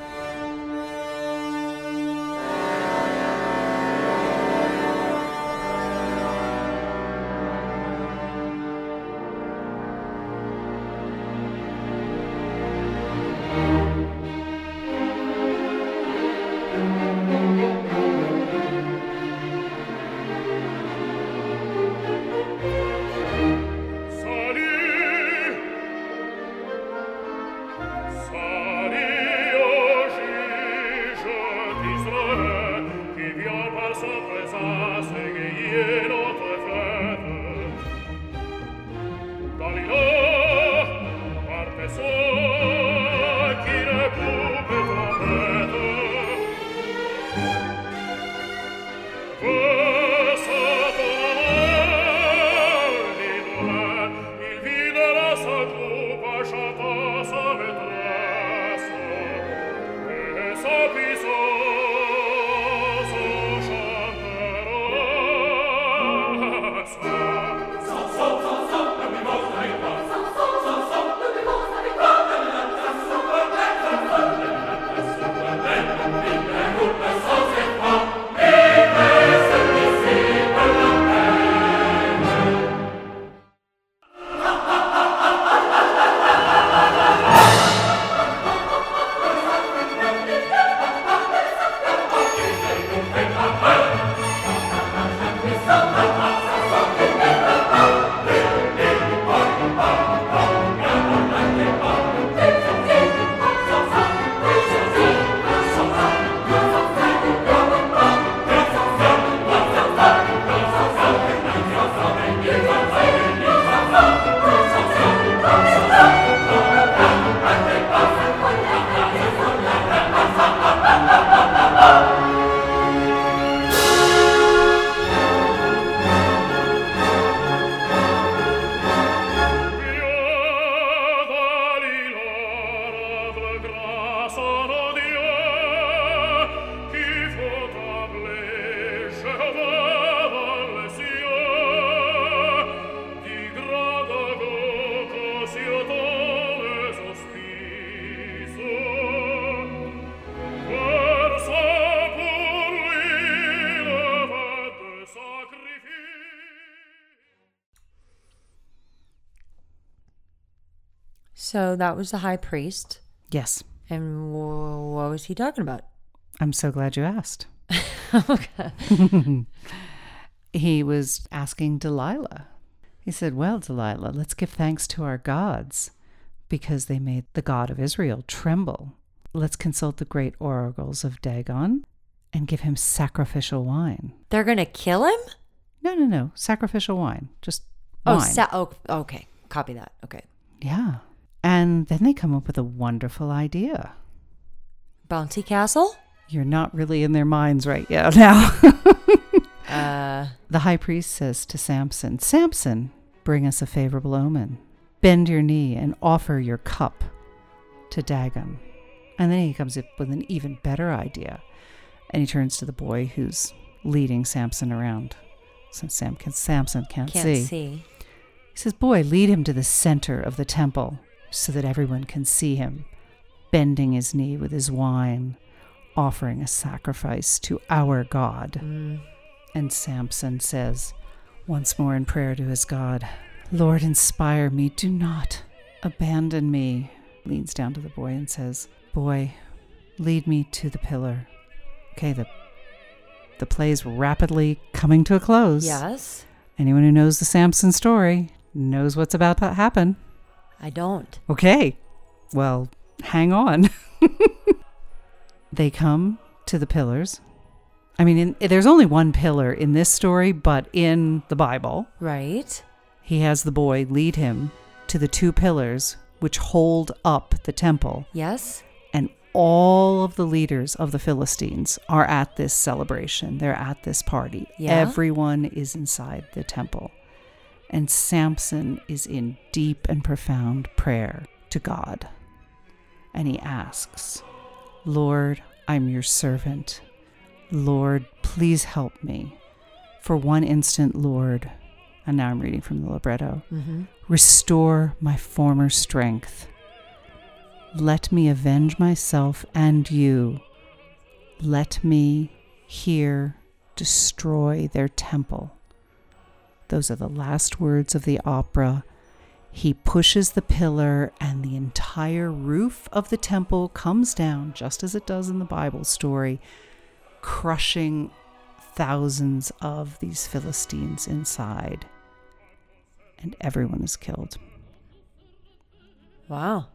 So, that was the high priest. Yes. And wh- what was he talking about? I'm so glad you asked. okay. He was asking Delilah. He said, Well, Delilah, let's give thanks to our gods because they made the God of Israel tremble. Let's consult the great oracles of Dagon and give him sacrificial wine. They're going to kill him? No, no, no. Sacrificial wine. Just Oh, wine. sa- oh, okay. Copy that. Okay. yeah. And then they come up with a wonderful idea. Bounty Castle? You're not really in their minds right yet now. Uh, the high priest says to Samson, Samson, bring us a favorable omen. Bend your knee and offer your cup to Dagon. And then he comes up with an even better idea. And he turns to the boy who's leading Samson around. Since Sam can, Samson can't, can't see. see. He says, Boy, lead him to the center of the temple so that everyone can see him, bending his knee with his wine, offering a sacrifice to our God. Mm. And Samson says, once more in prayer to his God, Lord, inspire me. Do not abandon me. Leans down to the boy and says, Boy, lead me to the pillar. Okay, the the play is rapidly coming to a close. Yes. Anyone who knows the Samson story knows what's about to happen. I don't. Okay. Well, hang on. they come to the pillars. I mean, in, there's only one pillar in this story, but in the Bible, Right. he has the boy lead him to the two pillars which hold up the temple. Yes. And all of the leaders of the Philistines are at this celebration. They're at this party. Yeah. Everyone is inside the temple. And Samson is in deep and profound prayer to God. And he asks, Lord, I'm your servant. Lord, please help me. For one instant, Lord, and now I'm reading from the libretto. Mm-hmm. Restore my former strength. Let me avenge myself and you. Let me here destroy their temple. Those are the last words of the opera. He pushes the pillar, and the entire roof of the temple comes down, just as it does in the Bible story, crushing thousands of these Philistines inside and everyone is killed. Wow.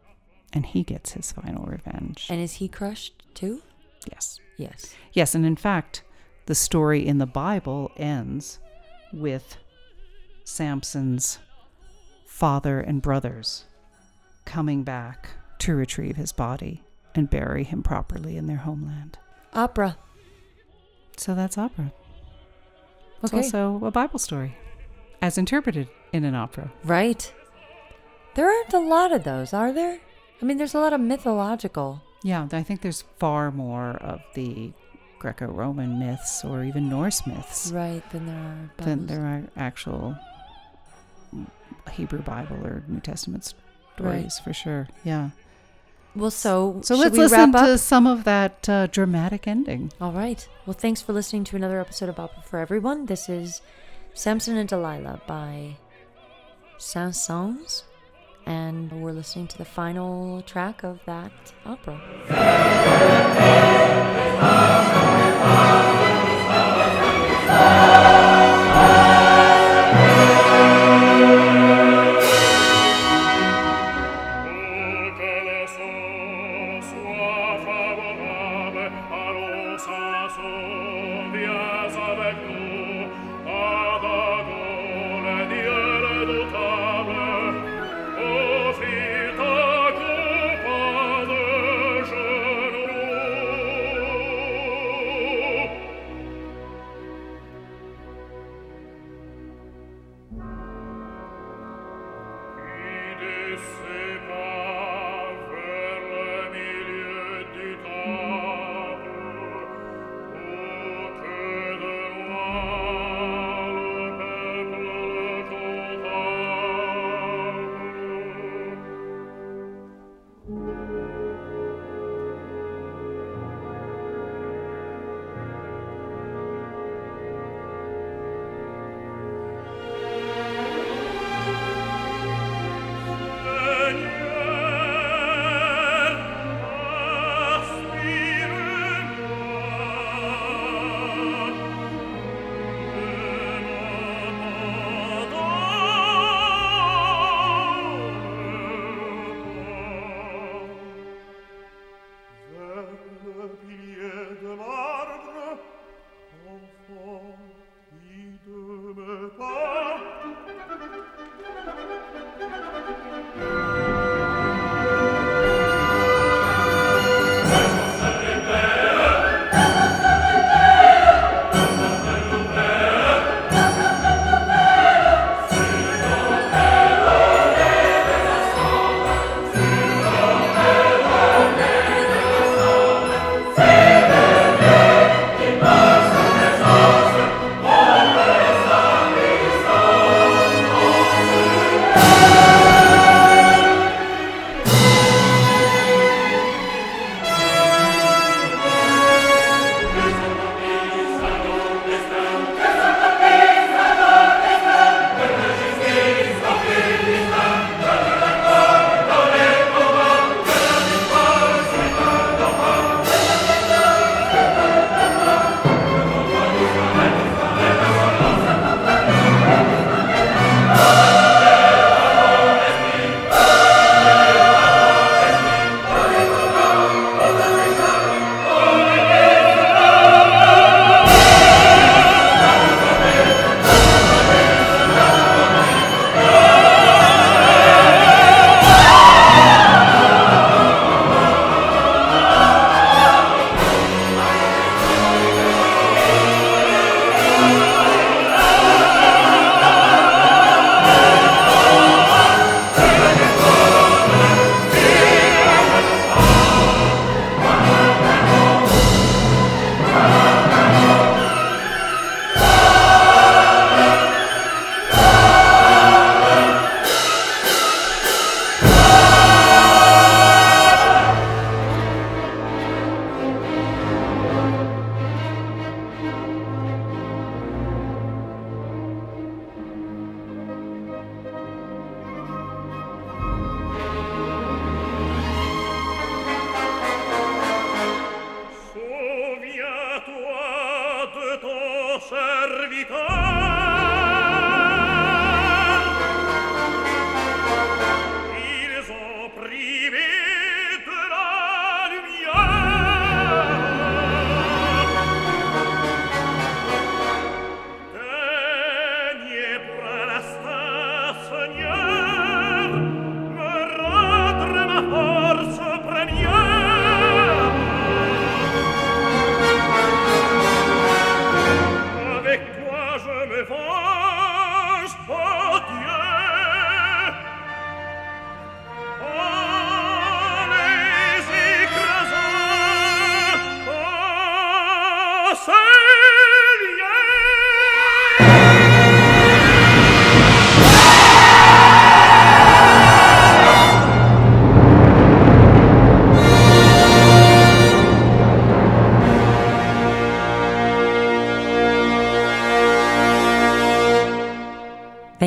And he gets his final revenge. And is he crushed too? yes. Yes. Yes, and in fact, the story in the Bible ends with Samson's father and brothers coming back to retrieve his body and bury him properly in their homeland. Opera. So that's opera. It's Okay. also a Bible story, as interpreted in an opera. Right. There aren't a lot of those, are there? I mean, there's a lot of mythological. Yeah, I think there's far more of the Greco Roman myths or even Norse myths Right. Than there are. than there are actual Hebrew Bible or New Testament stories for sure. Yeah. Well, so So let's listen to some of that uh, dramatic ending. All right. Well, thanks for listening to another episode of Opera for Everyone. This is Samson and Delilah by Saint-Saëns. And we're listening to the final track of that opera.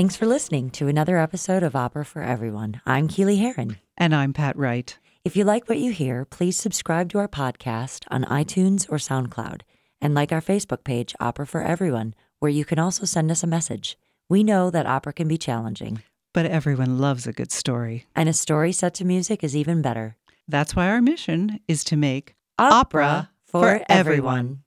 Thanks for listening to another episode of Opera for Everyone. I'm Keely Heron. And I'm Pat Wright. If you like what you hear, please subscribe to our podcast on iTunes or SoundCloud and like our Facebook page, Opera for Everyone, where you can also send us a message. We know that opera can be challenging, But everyone loves a good story. and a story set to music is even better. That's why our mission is to make Opera for everyone.